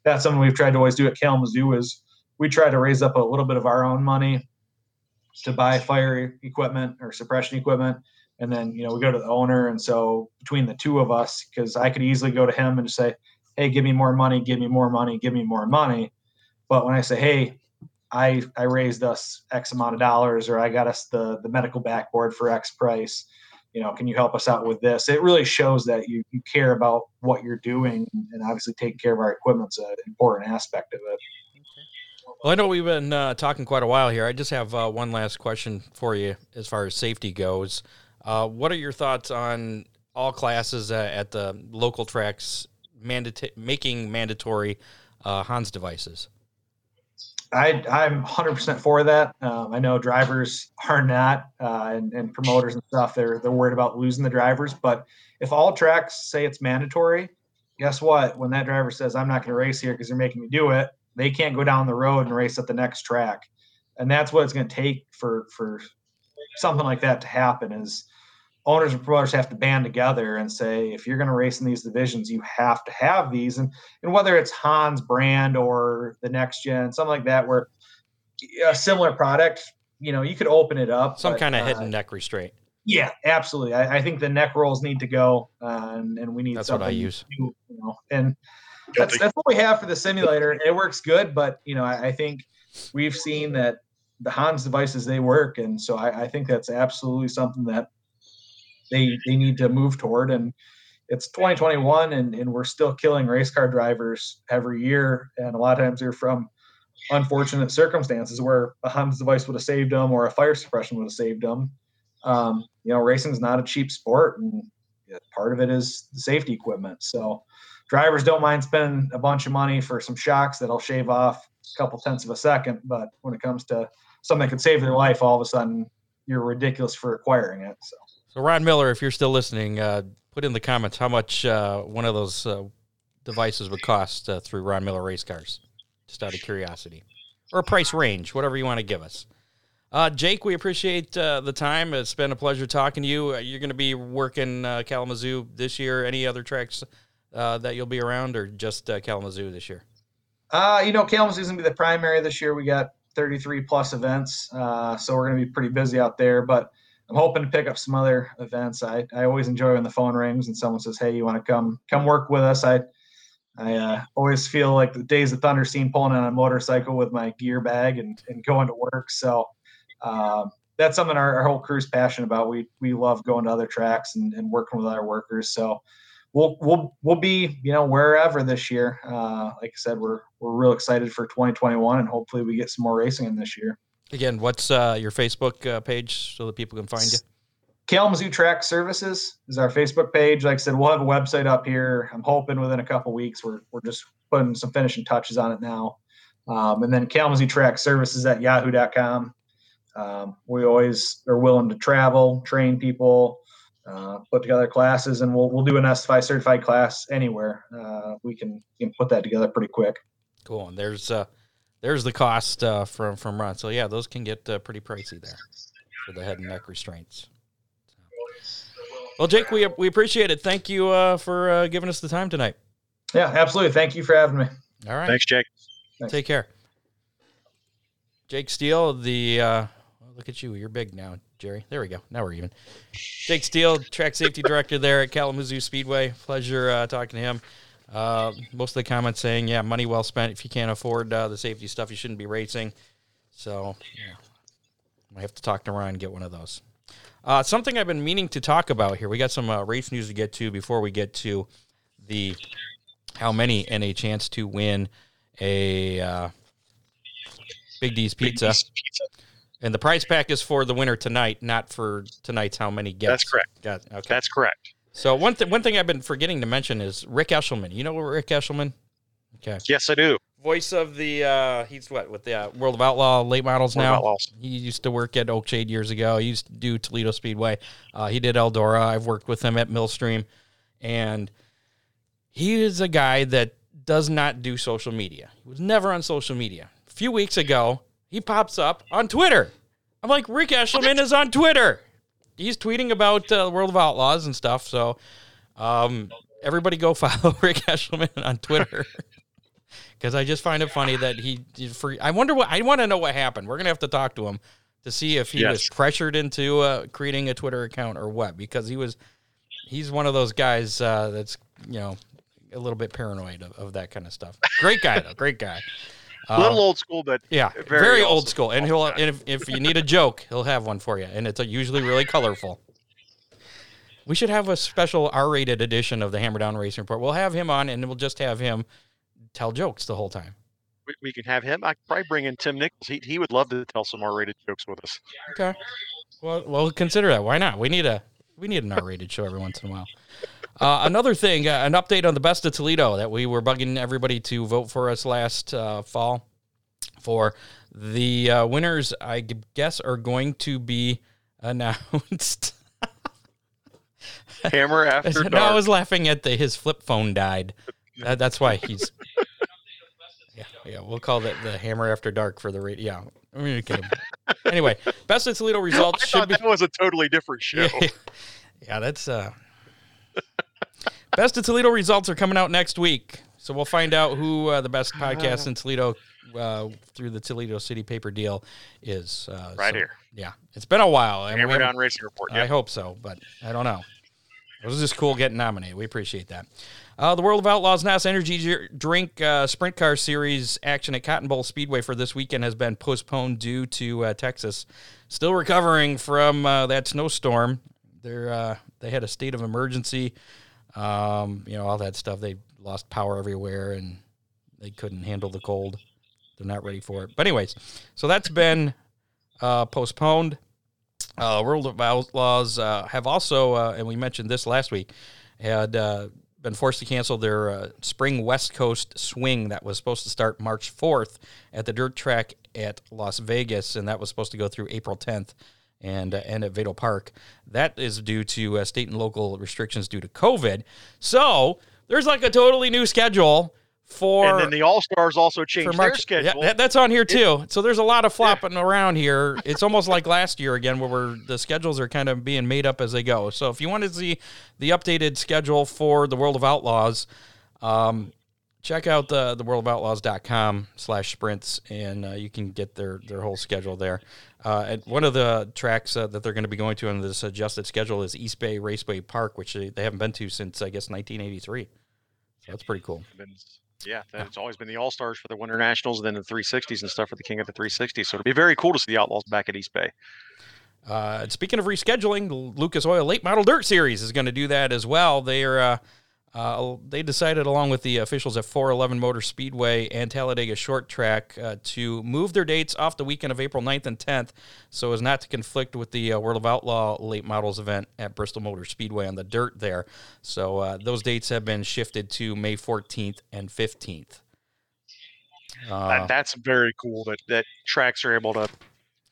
that's something we've tried to always do at Kalamazoo is we try to raise up a little bit of our own money to buy fire equipment or suppression equipment. And then, you know, we go to the owner. And so between the two of us, because I could easily go to him and say, Hey, give me more money, give me more money, give me more money. But when I say, Hey, I I raised us X amount of dollars, or I got us the the medical backboard for X price. You know, can you help us out with this? It really shows that you, you care about what you're doing, and obviously taking care of our equipment's an important aspect of it. Well, I know we've been uh, talking quite a while here. I just have uh, one last question for you as far as safety goes. Uh, what are your thoughts on all classes at the local tracks mandata- making mandatory uh, Hans devices? I, I'm 100% for that. Um, I know drivers are not, uh, and, and, promoters and stuff. They're they're worried about losing the drivers. But if all tracks say it's mandatory, guess what? When that driver says I'm not going to race here because you're making me do it, they can't go down the road and race at the next track. And that's what it's going to take for for something like that to happen. Is owners and promoters have to band together and say, if you're going to race in these divisions, you have to have these. And, and whether it's Hans brand or the next gen, something like that, where a similar product, you know, you could open it up. Some kind of uh, hidden neck restraint. Yeah, absolutely. I, I, think the neck rolls need to go, uh, and, and, we need that's what I use. New, you know, and that's, that's what we have for the simulator. It works good, but you know, I, I think we've seen that the Hans devices they work, and so I, I think that's absolutely something that they they need to move toward. And it's 2021, and and we're still killing race car drivers every year, and a lot of times they're from unfortunate circumstances where a Hans device would have saved them or a fire suppression would have saved them. Um, you know, racing is not a cheap sport, and part of it is the safety equipment. So drivers don't mind spending a bunch of money for some shocks that'll shave off a couple tenths of a second, but when it comes to something that could save their life, all of a sudden you're ridiculous for acquiring it. So. So Ron Miller, if you're still listening, uh, put in the comments how much uh, one of those uh, devices would cost uh, through Ron Miller Race Cars, just out of curiosity, or a price range, whatever you want to give us. Uh, Jake, we appreciate uh, the time. It's been a pleasure talking to you. you're going to be working Kalamazoo this year. Any other tracks that you'll be around, or just Kalamazoo this year? Uh, you know, Kalamazoo's going to be the primary this year. We got 33 plus events, so we're going to be pretty busy out there, but I'm hoping to pick up some other events. I, I always enjoy when the phone rings and someone says, "Hey, you want to come come work with us?" I I uh, always feel like the days of thunder scene pulling on a motorcycle with my gear bag and, and going to work. So um, that's something our, our whole crew's passionate about. We we love going to other tracks and, and working with other workers. So we'll we'll we'll be you know wherever this year. Uh, like I said, we're we're real excited for 2021 and hopefully we get some more racing in this year. Again, what's uh, your Facebook uh, page so that people can find you? Kalamazoo Track Services is our Facebook page. Like I said, we'll have a website up here. I'm hoping within a couple weeks. We're we're just putting some finishing touches on it now. Um, and then Kalamazoo Track Services at yahoo.com. Um, we always are willing to travel, train people, uh, put together classes, and we'll we'll do an SFI certified class anywhere. Uh, we can we can put that together pretty quick. Cool. And there's uh, there's the cost uh, from from Ron. So yeah, those can get uh, pretty pricey there for the head and neck restraints. Well, Jake, we we appreciate it. Thank you uh, for uh, giving us the time tonight. Yeah, absolutely. Thank you for having me. All right. Thanks, Jake. Thanks. Take care. Jake Steele, the uh, look at you. You're big now, Jerry. There we go. Now we're even. Jake Steele, track safety director there at Kalamazoo Speedway. Pleasure uh, talking to him. Uh, most of the comments saying, yeah, money well spent. If you can't afford uh, the safety stuff, you shouldn't be racing. So, yeah. I have to talk to Ryan and get one of those. Uh, something I've been meaning to talk about here. We got some uh, race news to get to before we get to the how many and a chance to win a uh, Big D's pizza. Big D's Pizza. And the prize pack is for the winner tonight, not for tonight's how many gets. That's correct. Got okay. That's correct. So one th- one thing I've been forgetting to mention is Rick Eshelman. You know Rick Eshelman? Okay. Yes, I do. Voice of the uh he's what with the uh, World of Outlaw late models World now. Outlaws. He used to work at Oakshade years ago. He used to do Toledo Speedway. Uh, he did Eldora. I've worked with him at Millstream, and he is a guy that does not do social media. He was never on social media. A few weeks ago, he pops up on Twitter. I'm like, Rick Eshelman is on Twitter. He's tweeting about uh, World of Outlaws and stuff. So, um, everybody go [LAUGHS] follow Rick Eshelman on Twitter. [LAUGHS] Because I just find it funny that he, for I wonder what I want to know what happened. We're gonna have to talk to him to see if he was pressured into uh, creating a Twitter account or what. Because he was, he's one of those guys uh, that's you know a little bit paranoid of, of that kind of stuff. Great guy though, great guy. A little Um, old school, but yeah, very very, old awesome. school. And he'll and if, if you need a joke, he'll have one for you, and it's usually really colorful. We should have a special R-rated edition of the Hammer Down Racing Report. We'll have him on, and we'll just have him tell jokes the whole time. we, we can have him. I could probably bring in Tim Nichols. He, he would love to tell some R-rated jokes with us. Okay. Well, well, consider that. Why not? We need a we need an R-rated show every once in a while. Uh, another thing, uh, an update on the best of Toledo that we were bugging everybody to vote for us last uh, fall. For the uh, winners, I guess are going to be announced. [LAUGHS] Hammer after dark. [LAUGHS] no, I was laughing at the his flip phone died. That, that's why he's. [LAUGHS] Yeah, yeah. We'll call that the Hammer After Dark for the radio. Yeah, I'm gonna get him. Anyway, best of Toledo I results should thought be. that was a totally different show. Yeah, yeah, that's uh. Best of Toledo results are coming out next week, so we'll find out who uh, the best podcast in Toledo uh, through the Toledo City paper deal is. Uh, Right so, here. Yeah, it's been a while. and we Hammer haven't- Racing Report. I hope so, but I don't know. It was just cool getting nominated. We appreciate that. Uh, the World of Outlaws NOS Energy Drink uh, Sprint Car Series action at Cotton Bowl Speedway for this weekend has been postponed due to uh, Texas still recovering from uh, that snowstorm. They're uh, they had a state of emergency. Um, you know all that stuff. They lost power everywhere and they couldn't handle the cold. They're not ready for it. But anyways, so that's been uh, postponed. Uh, World of Outlaws uh, have also, uh, and we mentioned this last week, had uh, been forced to cancel their uh, spring West Coast swing that was supposed to start March 4th at the dirt track at Las Vegas, and that was supposed to go through April 10th and uh, end at Vado Park. That is due to uh, state and local restrictions due to COVID. So there's like a totally new schedule for And then the All Stars also changed their Yeah, schedule. that- that's on here too. So there's a lot of flopping around here. It's almost like last year again, where we're, the schedules are kind of being made up as they go. So if you want to see the updated schedule for the World of Outlaws, um, check out the the worldofoutlaws.com slash sprints and uh, you can get their their whole schedule there uh, and one of the tracks uh, that they're going to be going to on this adjusted schedule is east bay raceway park which they, they haven't been to since i guess 1983 so that's pretty cool yeah, it's always been the All Stars for the Winter Nationals, and then the 360s and stuff for the King of the 360s. So it'll be very cool to see the Outlaws back at East Bay. Uh, and speaking of rescheduling, Lucas Oil Late Model Dirt Series is going to do that as well. They're uh, they decided, along with the officials at 411 Motor Speedway and Talladega Short Track, uh, to move their dates off the weekend of April 9th and 10th so as not to conflict with the uh, World of Outlaw late models event at Bristol Motor Speedway on the dirt there. So uh, those dates have been shifted to May 14th and 15th. Uh, that, that's very cool that, that tracks are able to,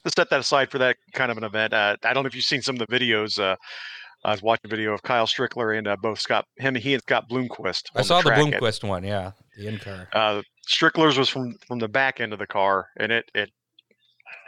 to set that aside for that kind of an event. Uh, I don't know if you've seen some of the videos I was watching a video of Kyle Strickler and uh, both Scott, him, he and Scott Bloomquist. I saw the, the Bloomquist one, yeah, the in car. Uh, Strickler's was from from the back end of the car, and it it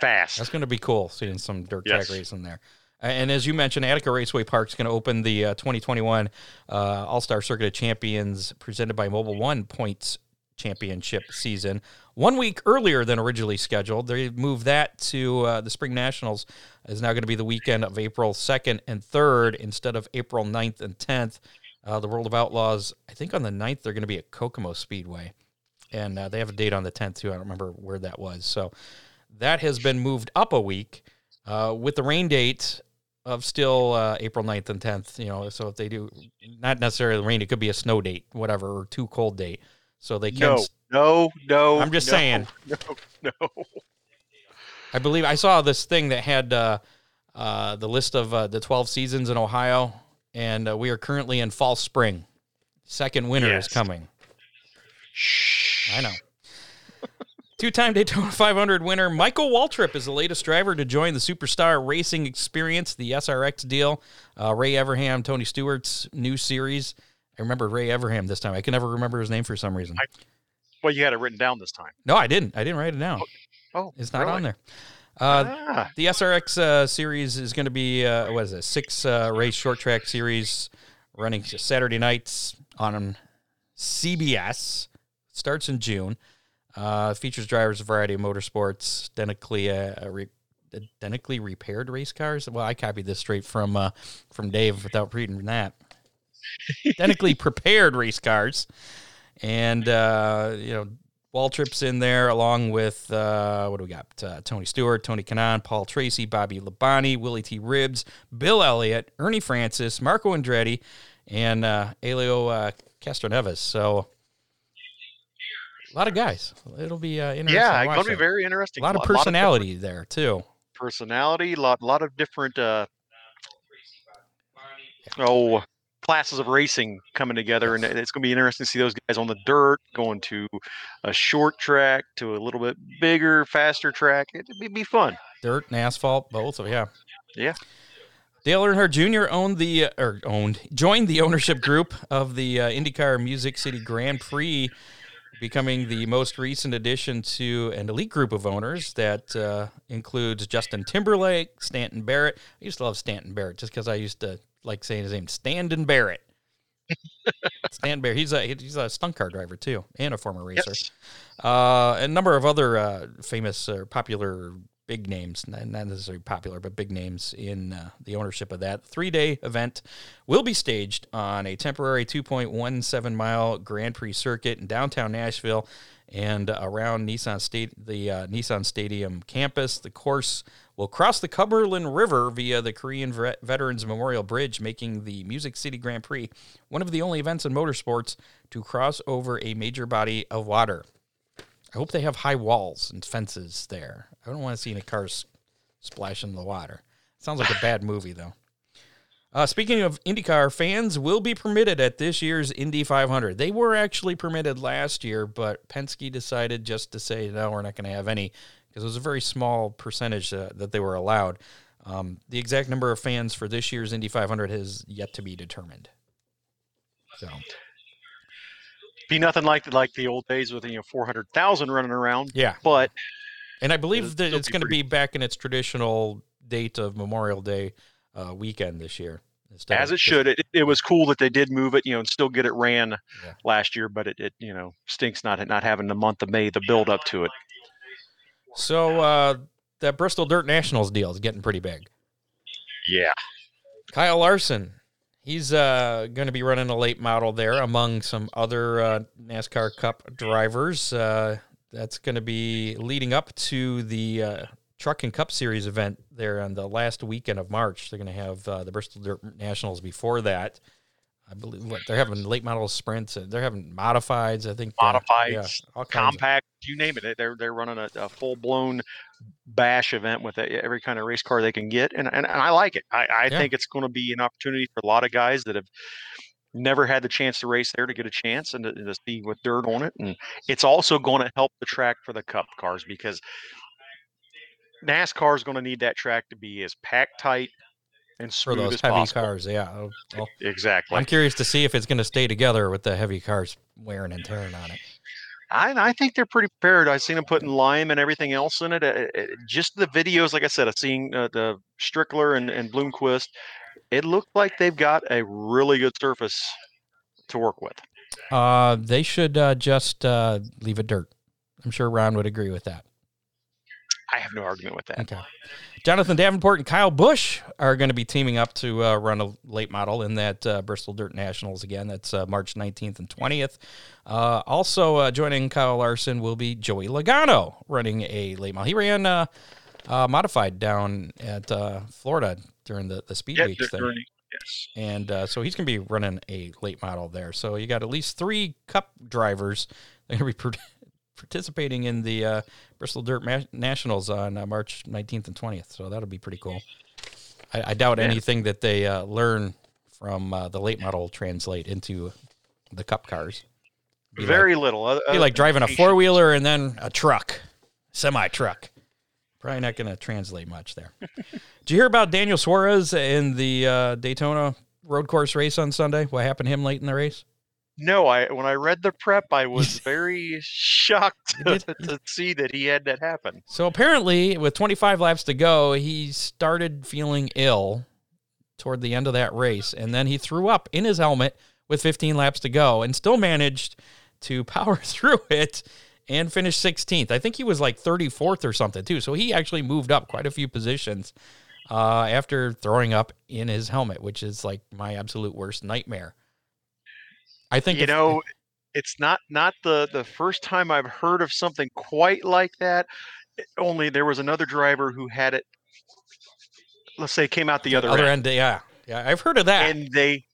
fast. That's going to be cool seeing some dirt track racing there. And as you mentioned, Attica Raceway Park is going to open the uh, 2021 uh, All Star Circuit of Champions presented by Mobil 1 Points Championship season one week earlier than originally scheduled. They moved that to uh, the Spring Nationals is now going to be the weekend of April 2nd and 3rd instead of April 9th and 10th. Uh, the World of Outlaws, I think on the 9th, they're going to be at Kokomo Speedway. And uh, they have a date on the 10th, too. I don't remember where that was. So that has been moved up a week uh, with the rain date of still uh, April 9th and 10th. You know, so if they do not necessarily rain, it could be a snow date, whatever, or too cold date. So they can. No, no, no. I'm just no, saying. [LAUGHS] No, no. I believe I saw this thing that had uh, uh, the list of uh, the 12 seasons in Ohio, and uh, we are currently in fall spring. Second winter yes. is coming. Shh. I know. Two-time Daytona [LAUGHS] 500 winner Michael Waltrip is the latest driver to join the Superstar Racing Experience, the SRX deal. Uh, Ray Evernham, Tony Stewart's new series. I remember Ray Evernham this time. I can never remember his name for some reason. I, well, you had it written down this time. No, I didn't. I didn't write it down. Oh, oh it's not really? on there. Uh, ah. The SRX uh, series is going to be uh, what is it? Six uh, race short track series running Saturday nights on CBS. Starts in June. Uh, features drivers a variety of motorsports, identically uh, re- identically repaired race cars. Well, I copied this straight from uh, from Dave without reading that. [LAUGHS] identically prepared race cars, and uh, you know Waltrip's in there along with uh, what do we got? Uh, Tony Stewart, Tony Kanaan, Paul Tracy, Bobby Labonte, Willy T. Ribbs, Bill Elliott, Ernie Francis, Marco Andretti, and uh, Helio uh, Castroneves. So a lot of guys. It'll be uh, interesting. Yeah, it's going to be very interesting. A lot of personality lot of there too. Personality, a lot a lot of different. Uh, oh, classes of racing coming together, and it's going to be interesting to see those guys on the dirt going to a short track to a little bit bigger, faster track. It'd be fun. Dirt and asphalt, both. of yeah, yeah. Dale Earnhardt Jr. owned the uh, or owned joined the ownership group of the uh, IndyCar Music City Grand Prix, becoming the most recent addition to an elite group of owners that uh, includes Justin Timberlake, Stanton Barrett. I used to love Stanton Barrett just because I used to like saying his name, Standon Barrett. Stan Barrett. He's a he's a stunt car driver too, and a former racer. Yes. Uh, a number of other uh, famous or uh, popular big names, not necessarily popular, but big names in uh, the ownership of that three day event will be staged on a temporary 2.17 mile Grand Prix circuit in downtown Nashville and around Nissan State, the uh, Nissan Stadium campus. The course will cross the Cumberland River via the Korean Veterans Memorial Bridge, making the Music City Grand Prix one of the only events in motorsports to cross over a major body of water. I hope they have high walls and fences there. I don't want to see any cars splash in the water. Sounds like a bad [LAUGHS] movie, though. Uh, speaking of IndyCar, fans will be permitted at this year's Indy 500. They were actually permitted last year, but Penske decided just to say, no, we're not going to have any because it was a very small percentage uh, that they were allowed. Um, the exact number of fans for this year's Indy 500 has yet to be determined. So, be nothing like the, like the old days with you know 400,000 running around. Yeah, but and I believe that it's going to be back in its traditional date of Memorial Day uh, weekend this year. As it should. It, it was cool that they did move it, you know, and still get it ran yeah. last year, but it, it, you know, stinks not not having the month of May, the build up to it. So uh, that Bristol Dirt Nationals deal is getting pretty big. Yeah. Kyle Larson, he's uh, going to be running a late model there among some other uh, NASCAR Cup drivers. Uh, that's going to be leading up to the uh, Truck and Cup Series event there on the last weekend of March. They're going to have uh, the Bristol Dirt Nationals before that. I believe what they're having late model sprints. uh, They're having modifieds. I think uh, Modifieds, yeah, kinds of- compact, you name it. They're they're running a, a full blown bash event with every kind of race car they can get, and and, and I like it. I, I Yeah. think it's going to be an opportunity for a lot of guys that have never had the chance to race there to get a chance and to, to see with dirt on it, and it's also going to help the track for the Cup cars because NASCAR is going to need that track to be as packed tight and for those heavy possible. cars. Yeah, I'll- I'll- Exactly. I'm curious to see if it's going to stay together with the heavy cars wearing and tearing on it. I, I think they're pretty prepared. I've seen them putting lime and everything else in it. Uh, uh, just the videos, like I said, I've seen uh, the Strickler and, and Bloomquist. It looked like they've got a really good surface to work with. Uh, they should uh, just uh, leave it dirt. I'm sure Ron would agree with that. I have no argument with that. Okay. Jonathan Davenport and Kyle Busch are going to be teaming up to uh, run a late model in that uh, Bristol Dirt Nationals again. That's uh, March 19th and 20th. Uh, also uh, joining Kyle Larson will be Joey Logano running a late model. He ran uh, uh, modified down at uh, Florida during the, the speed Yeah, weeks they're- there. they're- yes. and uh, so he's going to be running a late model there. So you got at least three Cup drivers that are going to be [LAUGHS] participating in the uh, Bristol Dirt Ma- Nationals on uh, March 19th and 20th. So that'll be pretty cool. I, I doubt Yeah. anything that they uh, learn from uh, the late model translate into the Cup cars. Be Very little. Other, like, be like driving a four wheeler and then a truck, semi truck. Probably not going to translate much there. [LAUGHS] Did you hear about Daniel Suarez in the uh, Daytona road course race on Sunday? What happened to him late in the race? No, I when I read the prep, I [LAUGHS] was very shocked [LAUGHS] You to, see that he had that happen. So apparently, with 25 laps to go, he started feeling ill toward the end of that race, and then he threw up in his helmet with 15 laps to go, and still managed to [LAUGHS] power through it and finish 16th. I think he was like 34th or something too. So he actually moved up quite a few positions uh, after throwing up in his helmet, which is like my absolute worst nightmare. I think you know it's not not the the first time i've heard of something quite like that Eh, only there was another driver who had it let's say came out the other, other end, end, yeah, yeah, I've heard of that. and they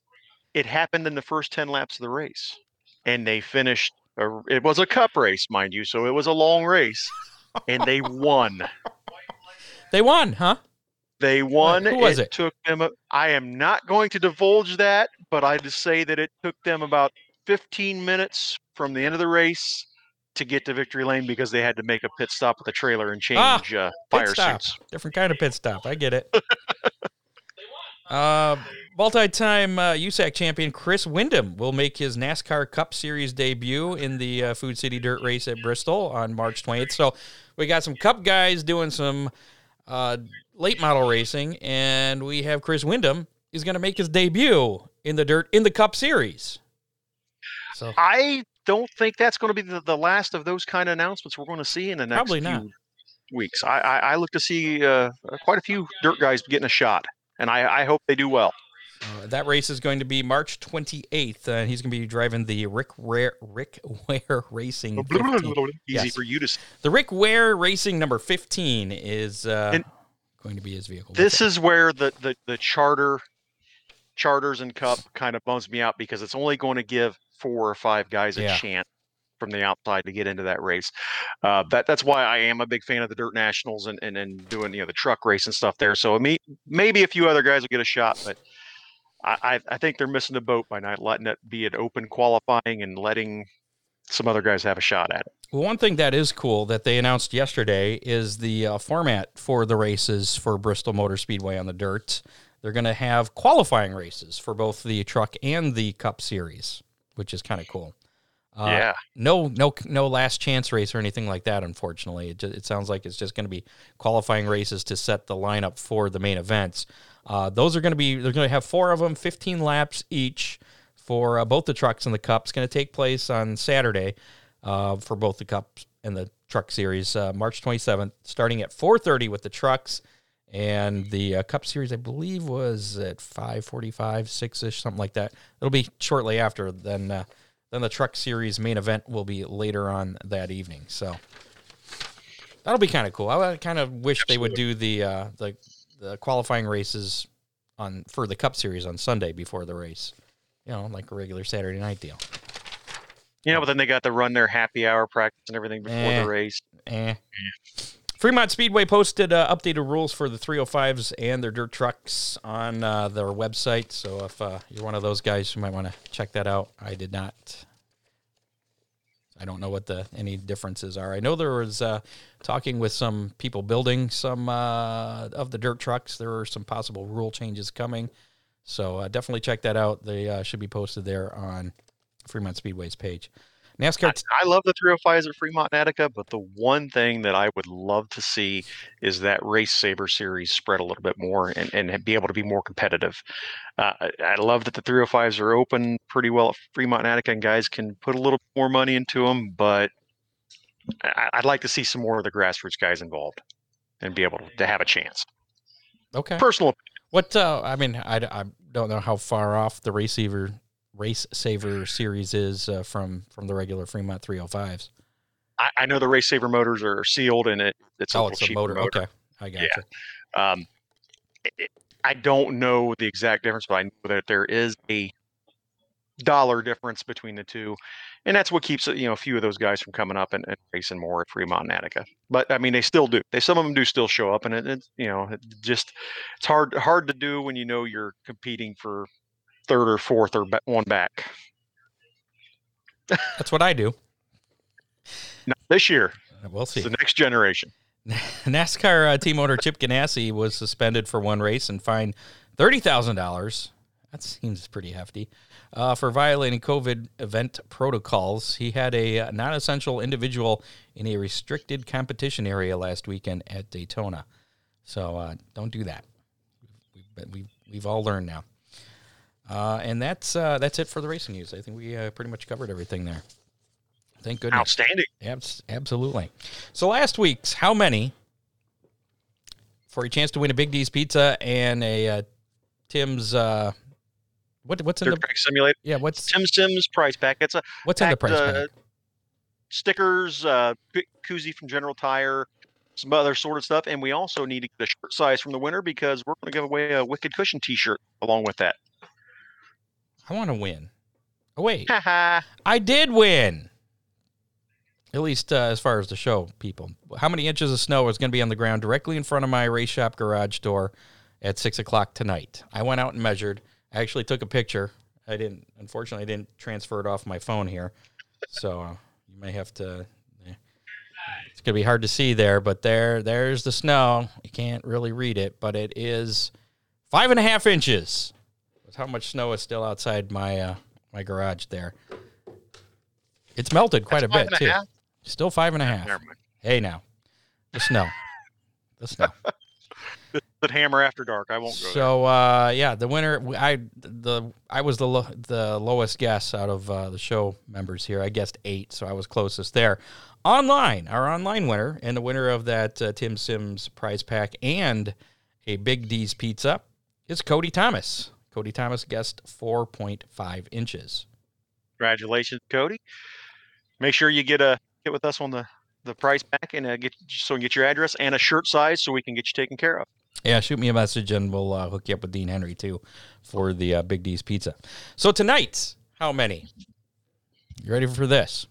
it happened in the first 10 laps of the race and they finished a, it was a cup race mind you so it was a long race and they won they won, huh? They won who was it? took them a, i am not going to divulge that but i just say that it took them about 15 minutes from the end of the race to get to victory lane because they had to make a pit stop with a trailer and change Ah, uh, fire stop. suits Different kind of pit stop. I get it. [LAUGHS] uh, multi-time uh, USAC champion Chris Windom will make his NASCAR Cup Series debut in the uh, Food City Dirt Race at Bristol on March 20th. So we got some Cup guys doing some uh, late model racing, and we have Chris Windom. He's going to make his debut in the dirt in the Cup Series. So i don't think that's going to be the, the last of those kind of announcements we're going to see in the next Probably few not. weeks I, I i look to see uh, quite a few dirt guys getting a shot and i i hope they do well Uh, that race is going to be March 28th, uh, and he's going to be driving the Rick Ware, Rick Ware [LAUGHS] Racing. [LAUGHS] 15. easy Yes. for you to s- The Rick Ware Racing number 15 is uh, And going to be his vehicle. this is where the, the the charter charters and cup kind of bums me out because it's only going to give four or five guys a Yeah. chance from the outside to get into that race. Uh, that that's why I am a big fan of the Dirt Nationals and, and, and doing you know the truck race and stuff there. So me maybe a few other guys will get a shot, but I, I, I think they're missing the boat by not letting it be an open qualifying and letting some other guys have a shot at it. Well, one thing that is cool that they announced yesterday is the uh, format for the races for Bristol Motor Speedway on the dirt. They're going to have qualifying races for both the truck and the Cup Series, which is kind of cool. Uh, yeah. no, no, no last chance race or anything like that. Unfortunately, it, ju- it sounds like it's just going to be qualifying races to set the lineup for the main events. Uh, those are going to be. They're going to have four of them, 15 laps each for uh, both the trucks and the cups. Going to take place on Saturday uh, for both the cups and the truck series, uh, March 27th, starting at 4:30 with the trucks. And the uh, Cup Series, I believe, was at 5:45, six ish, something like that. It'll be shortly after. Then, uh, then the Truck Series main event will be later on that evening. So that'll be kind of cool. I kind of wish they would do the uh, the the qualifying races on for the Cup Series on Sunday before the race. you know, like a regular Saturday night deal. You know, but then they got to run their happy hour practice and everything before Eh. the race. Eh. Fremont Speedway posted uh, updated rules for the 305s and their dirt trucks on uh, their website. So if uh, you're one of those guys, you might want to check that out. I did not. I don't know what the any differences are. I know there was uh, talking with some people building some uh, of the dirt trucks. There are some possible rule changes coming. So uh, definitely check that out. They uh, should be posted there on Fremont Speedway's page. NASCAR. T- I love the 305s at Fremont and Attica, but the one thing that I would love to see is that Race Saver series spread a little bit more and, and be able to be more competitive. Uh, I, I love that the 305s are open pretty well at Fremont and Attica, and guys can put a little more money into them, but I, I'd like to see some more of the grassroots guys involved and be able to, have a chance. okay. Personal What uh, I mean, I, I don't know how far off the race saver race saver series is uh, from from the regular Fremont 305s. I, I know the Race Saver motors are sealed and it it's a Oh, it's a cheaper motor. Okay, I got Yeah. you. Um, it- it- I don't know the exact difference, but I know that there is a dollar difference between the two, and that's what keeps you know a few of those guys from coming up and, and racing more at Fremont and Attica. But I mean, they still do. They some of them do still show up, and it, it's you know it just it's hard hard to do when you know you're competing for third or fourth or one back. That's what I do. Not this year, We'll it's see. the next generation. [LAUGHS] NASCAR uh, team owner Chip Ganassi was suspended for one race and fined thirty thousand dollars. That seems pretty hefty uh, for violating COVID event protocols. He had a uh, non-essential individual in a restricted competition area last weekend at Daytona. So uh, don't do that. We've, we've, we've all learned now. Uh, and that's uh, that's it for the racing news. I think we uh, pretty much covered everything there. Thank goodness. Outstanding. Abs- absolutely. So last week's how many for a chance to win a Big D's pizza and a uh, Tim's uh, what what's in Dirt the Track Simulator. yeah what's Tim Sims price pack. It's a what's in the price uh, pack? stickers, uh, koozie from General Tire, some other sort of stuff, and we also need to get a shirt size from the winner because we're going to give away a Wicked Cushion T-shirt along with that. I want to win. Oh wait, I did win. At least uh, as far as the show, people. How many inches of snow is going to be on the ground directly in front of my race shop garage door at six o'clock tonight? I went out and measured. I actually took a picture. I didn't. Unfortunately, I didn't transfer it off my phone here, so uh, you may have to. eh. It's going to be hard to see there, but there, there's the snow. You can't really read it, but it is five and a half inches. That's how much snow is still outside my uh, my garage there. It's melted quite a Five bit and too. half? Still five and a half. Hey now, the snow, the snow. [LAUGHS] But Hammer After Dark. I won't go there. So uh, yeah, the winner. I the I was the lo- the lowest guess out of uh, the show members here. I guessed eight, so I was closest there. Online, our online winner and the winner of that uh, Tim Sims prize pack and a Big D's pizza is Cody Thomas. Cody Thomas guessed four point five inches. Congratulations, Cody. Make sure you get a get with us on the the price back and uh, get so we get your address and a shirt size so we can get you taken care of. Yeah, shoot me a message and we'll uh, hook you up with Dean Henry too for the uh, Big D's pizza. So tonight, how many? You ready for this?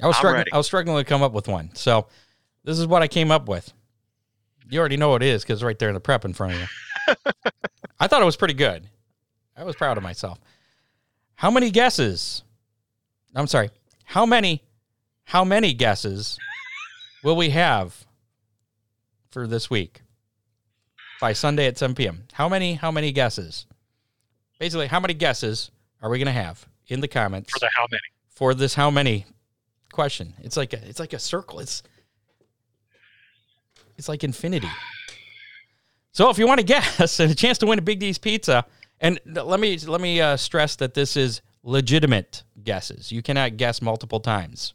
I was I'm struggling. ready. I was struggling to come up with one. So this is what I came up with. You already know what it is because it's right there in the prep in front of you. [LAUGHS] I thought it was pretty good. I was proud of myself. How many guesses? I'm sorry. How many? How many guesses will we have for this week? by Sunday at 7 p.m. How many? How many guesses? Basically, how many guesses are we going to have in the comments For the how many? for this? How many question? It's like a, it's like a circle. It's it's like infinity. So if you want to guess and a chance to win a Big D's pizza, and let me let me uh, stress that this is legitimate guesses. You cannot guess multiple times.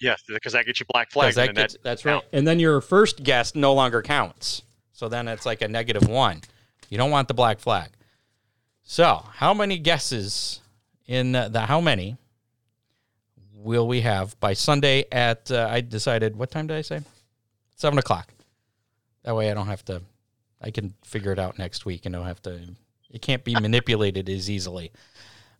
Yes, because that gets you black flags. that gets- that, that's right. And then your first guess no longer counts. So then it's like a negative one. You don't want the black flag. So how many guesses in uh, the how many will we have by Sunday at, uh, I decided, what time did I say? Seven o'clock. That way I don't have to, I can figure it out next week and don't have to, it can't be manipulated as easily.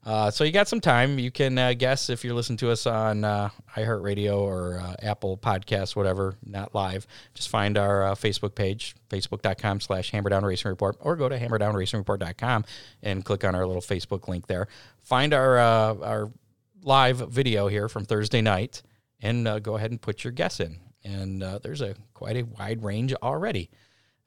Uh, so you got some time. You can uh, guess if you're listening to us on uh, iHeartRadio or uh, Apple Podcasts, whatever, not live. Just find our uh, Facebook page, facebook.com slash Hammerdown Racing Report, or go to hammerdownracingreport.com and click on our little Facebook link there. Find our, uh, our live video here from Thursday night and go ahead and put your guess in. And there's a quite a wide range already.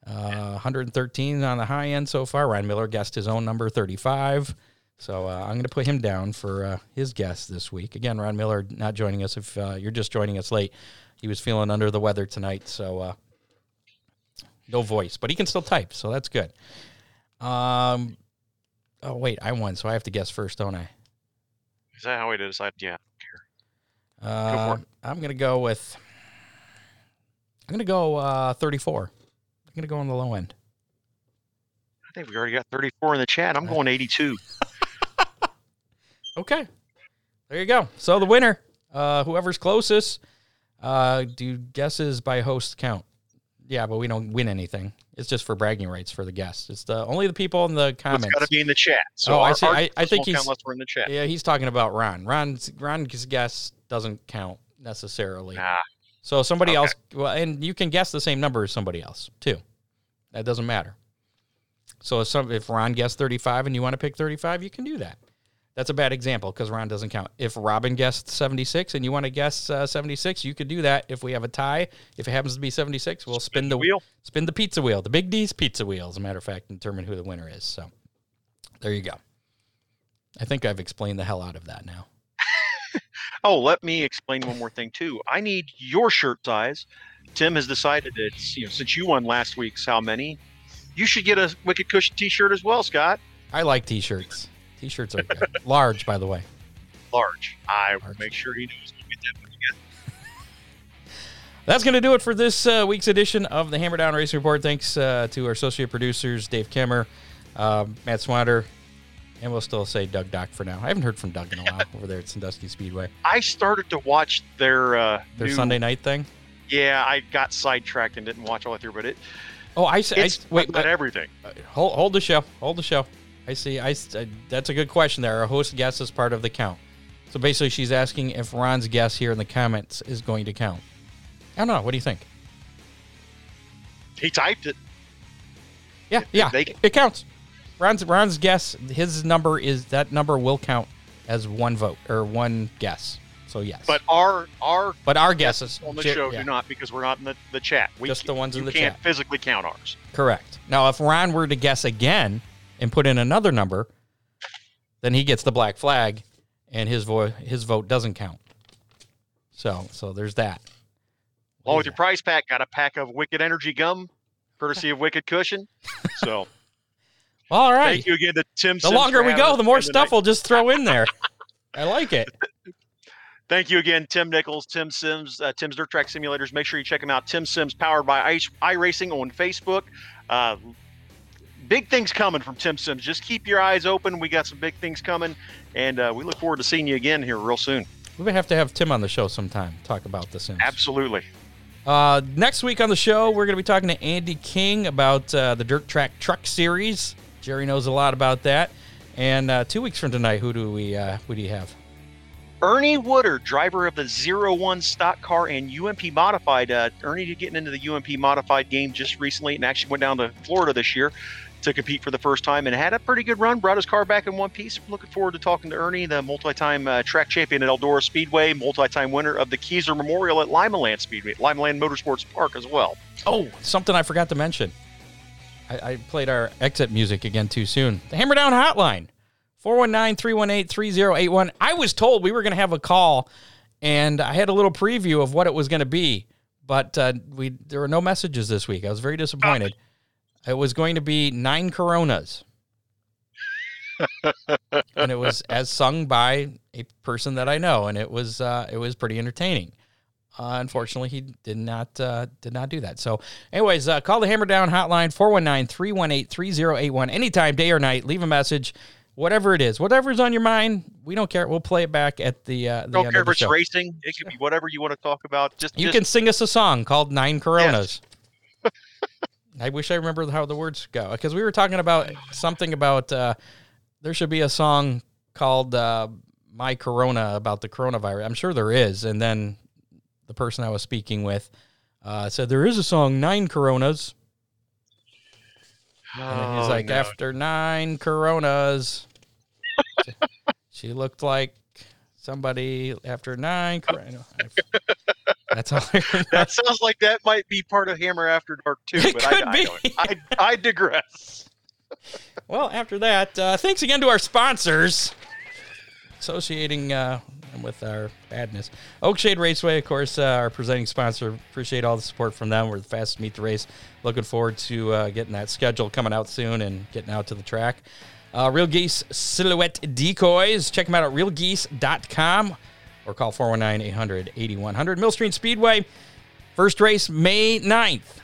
Uh, 113 on the high end so far. Ryan Miller guessed his own number 35. So uh, I'm going to put him down for uh, his guess this week. Again, Ron Miller not joining us. If uh, you're just joining us late, he was feeling under the weather tonight, so uh, no voice, but he can still type, so that's good. Um, oh wait, I won, so I have to guess first, don't I? Is that how we decide? Yeah. Uh, I'm going to go with. I'm going to go uh, 34. Going to go on the low end. I think we already got 34 in the chat. I'm going 82. [LAUGHS] Okay. There you go. So the winner, uh, whoever's closest, uh, do guesses by host count? Yeah, but we don't win anything. It's just for bragging rights for the guests. It's the only the people in the It's comments. got to be in the chat. So Oh, I see. our I- I think he's- unless we're in the chat. Yeah, he's talking about Ron. Ron's Ron's guess doesn't count necessarily. Nah, So somebody Okay. else, well, and you can guess the same number as somebody else too. That doesn't matter. So if some if Ron guessed 35 and you want to pick 35, you can do that. That's a bad example because Ron doesn't count. If Robin guessed 76 and you want to guess uh, 76, you could do that. If we have a tie, if it happens to be 76, we'll spin, the wheel. spin the pizza wheel, the Big D's pizza wheel, as a matter of fact, and determine who the winner is. So there you go. I think I've explained the hell out of that now. Oh, let me explain one more thing too. I need your shirt size. Tim has decided that you know since you won last week's how many, you should get a Wicked Cushion T-shirt as well, Scott. I like t-shirts. T-shirts are good. large, by the way. Large. I will Large. make sure he knows we'll get that when. That's going to do it for this uh, week's edition of the Hammer Down Racing Report. Thanks uh, to our associate producers, Dave Kimmer, uh, Matt Swatter, and we'll still say Doug Dock for now. I haven't heard from Doug in a while over there at Sandusky Speedway. I started to watch their uh, Their new- Sunday night thing. Yeah, I got sidetracked and didn't watch all the way through, but it Oh, I, I wait. about uh, everything. hold, hold the show. Hold the show. I see. I, uh, that's a good question there. Our host guess is part of the count. So basically, she's asking if Ron's guess here in the comments is going to count. I don't know. What do you think? He typed it. Yeah, yeah, they- it counts. Ron's Ron's guess, his number is that number will count as one vote or one guess. So yes, But our our but our guesses on the J- show yeah, do not because we're not in the, the chat. We Just the ones in you the can't chat. physically count ours. correct. Now, if Ron were to guess again and put in another number, then he gets the black flag, and his vote his vote doesn't count. So so there's that. Along with your prize pack, got a pack of Wicked Energy gum, courtesy of Wicked Cushion. So [LAUGHS] All right. thank you again to Tim. The Sims longer we go, the more stuff we'll just throw in there. I like it. [LAUGHS] Thank you again, Tim Nichols, Tim Sims, uh, Tim's Dirt Track Simulators. Make sure you check him out. Tim Sims, powered by Ice iRacing on Facebook. Uh, big things coming from Tim Sims. Just keep your eyes open. We got some big things coming, and uh, we look forward to seeing you again here real soon. We would have to have Tim on the show sometime. Talk about the Sims. Absolutely. Uh, next week on the show, we're going to be talking to Andy King about uh, the Dirt Track Truck Series. Jerry knows a lot about that. And uh, two weeks from tonight, who do we uh, who do you have? Ernie Woodard, driver of the Zero One stock car and UMP modified. Uh, Ernie did getting into the UMP modified game just recently and actually went down to Florida this year to compete for the first time and had a pretty good run. Brought his car back in one piece. Looking forward to talking to Ernie, the multi-time uh, track champion at Eldora Speedway, multi-time winner of the Keyser Memorial at Limaland Speedway, Limaland Motorsports Park as well. Oh, something I forgot to mention. I, I played our exit music again too soon. The Hammer Down Hotline, 419-318-3081. I was told we were going to have a call, and I had a little preview of what it was going to be, but uh, we there were no messages this week. I was very disappointed. It was going to be nine Coronas. [LAUGHS] and it was as sung by a person that I know, and it was uh, it was pretty entertaining. Uh, unfortunately, he did not uh, did not do that. So, anyways, uh, call the Hammer Down hotline 419-318-3081 anytime, day or night. Leave a message, whatever it is, whatever's on your mind. We don't care. We'll play it back at the uh, the Don't care if it's show. racing. It could be whatever you want to talk about. Just You just can sing us a song called Nine Coronas. [LAUGHS] I wish I remember how the words go because we were talking about something about uh, there should be a song called uh, My Corona about the coronavirus. I'm sure there is. And then the person I was speaking with uh, said there is a song, Nine Coronas. And he's Oh, like, no. after nine Coronas, [LAUGHS] she looked like somebody after nine. Corona. That's all I that sounds like that might be part of Hammer After Dark too. It but could I, I, be. don't- I, I digress. Well, after that, uh, thanks again to our sponsors associating uh, with our badness. Oakshade Raceway, of course, uh, our presenting sponsor. Appreciate all the support from them. We're the fastest meet the race. Looking forward to uh, getting that schedule coming out soon and getting out to the track. Uh, Real Geese Silhouette Decoys. Check them out at realgeese.com or call 419 800 8100. Millstream Speedway, first race May 9th.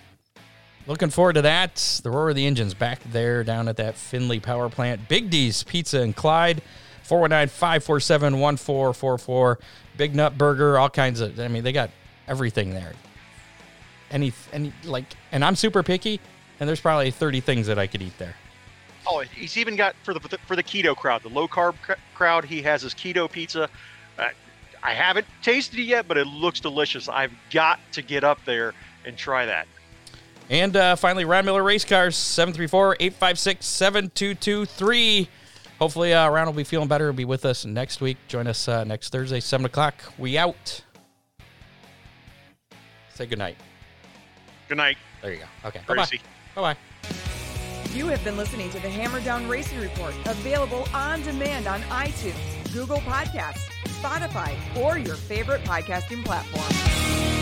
Looking forward to that. The roar of the engines back there down at that Findlay power plant. Big D's Pizza and Clyde. 419 547 1444. Big Nut Burger, all kinds of. I mean, they got everything there. Any, any, like, and I'm super picky, and there's probably 30 things that I could eat there. Oh, he's even got for the for the keto crowd, the low carb cr- crowd. He has his keto pizza. Uh, I haven't tasted it yet, but it looks delicious. I've got to get up there and try that. And uh, finally, Ron Miller Race Cars, 734 856 7223. Hopefully, uh, Ron will be feeling better. He'll be with us next week. Join us uh, next Thursday, 7 o'clock. We out. Say goodnight. Good night, There you go. Okay. Bye bye. Bye bye. You have been listening to the Hammer Down Racing Report, available on demand on iTunes, Google Podcasts, Spotify, or your favorite podcasting platform.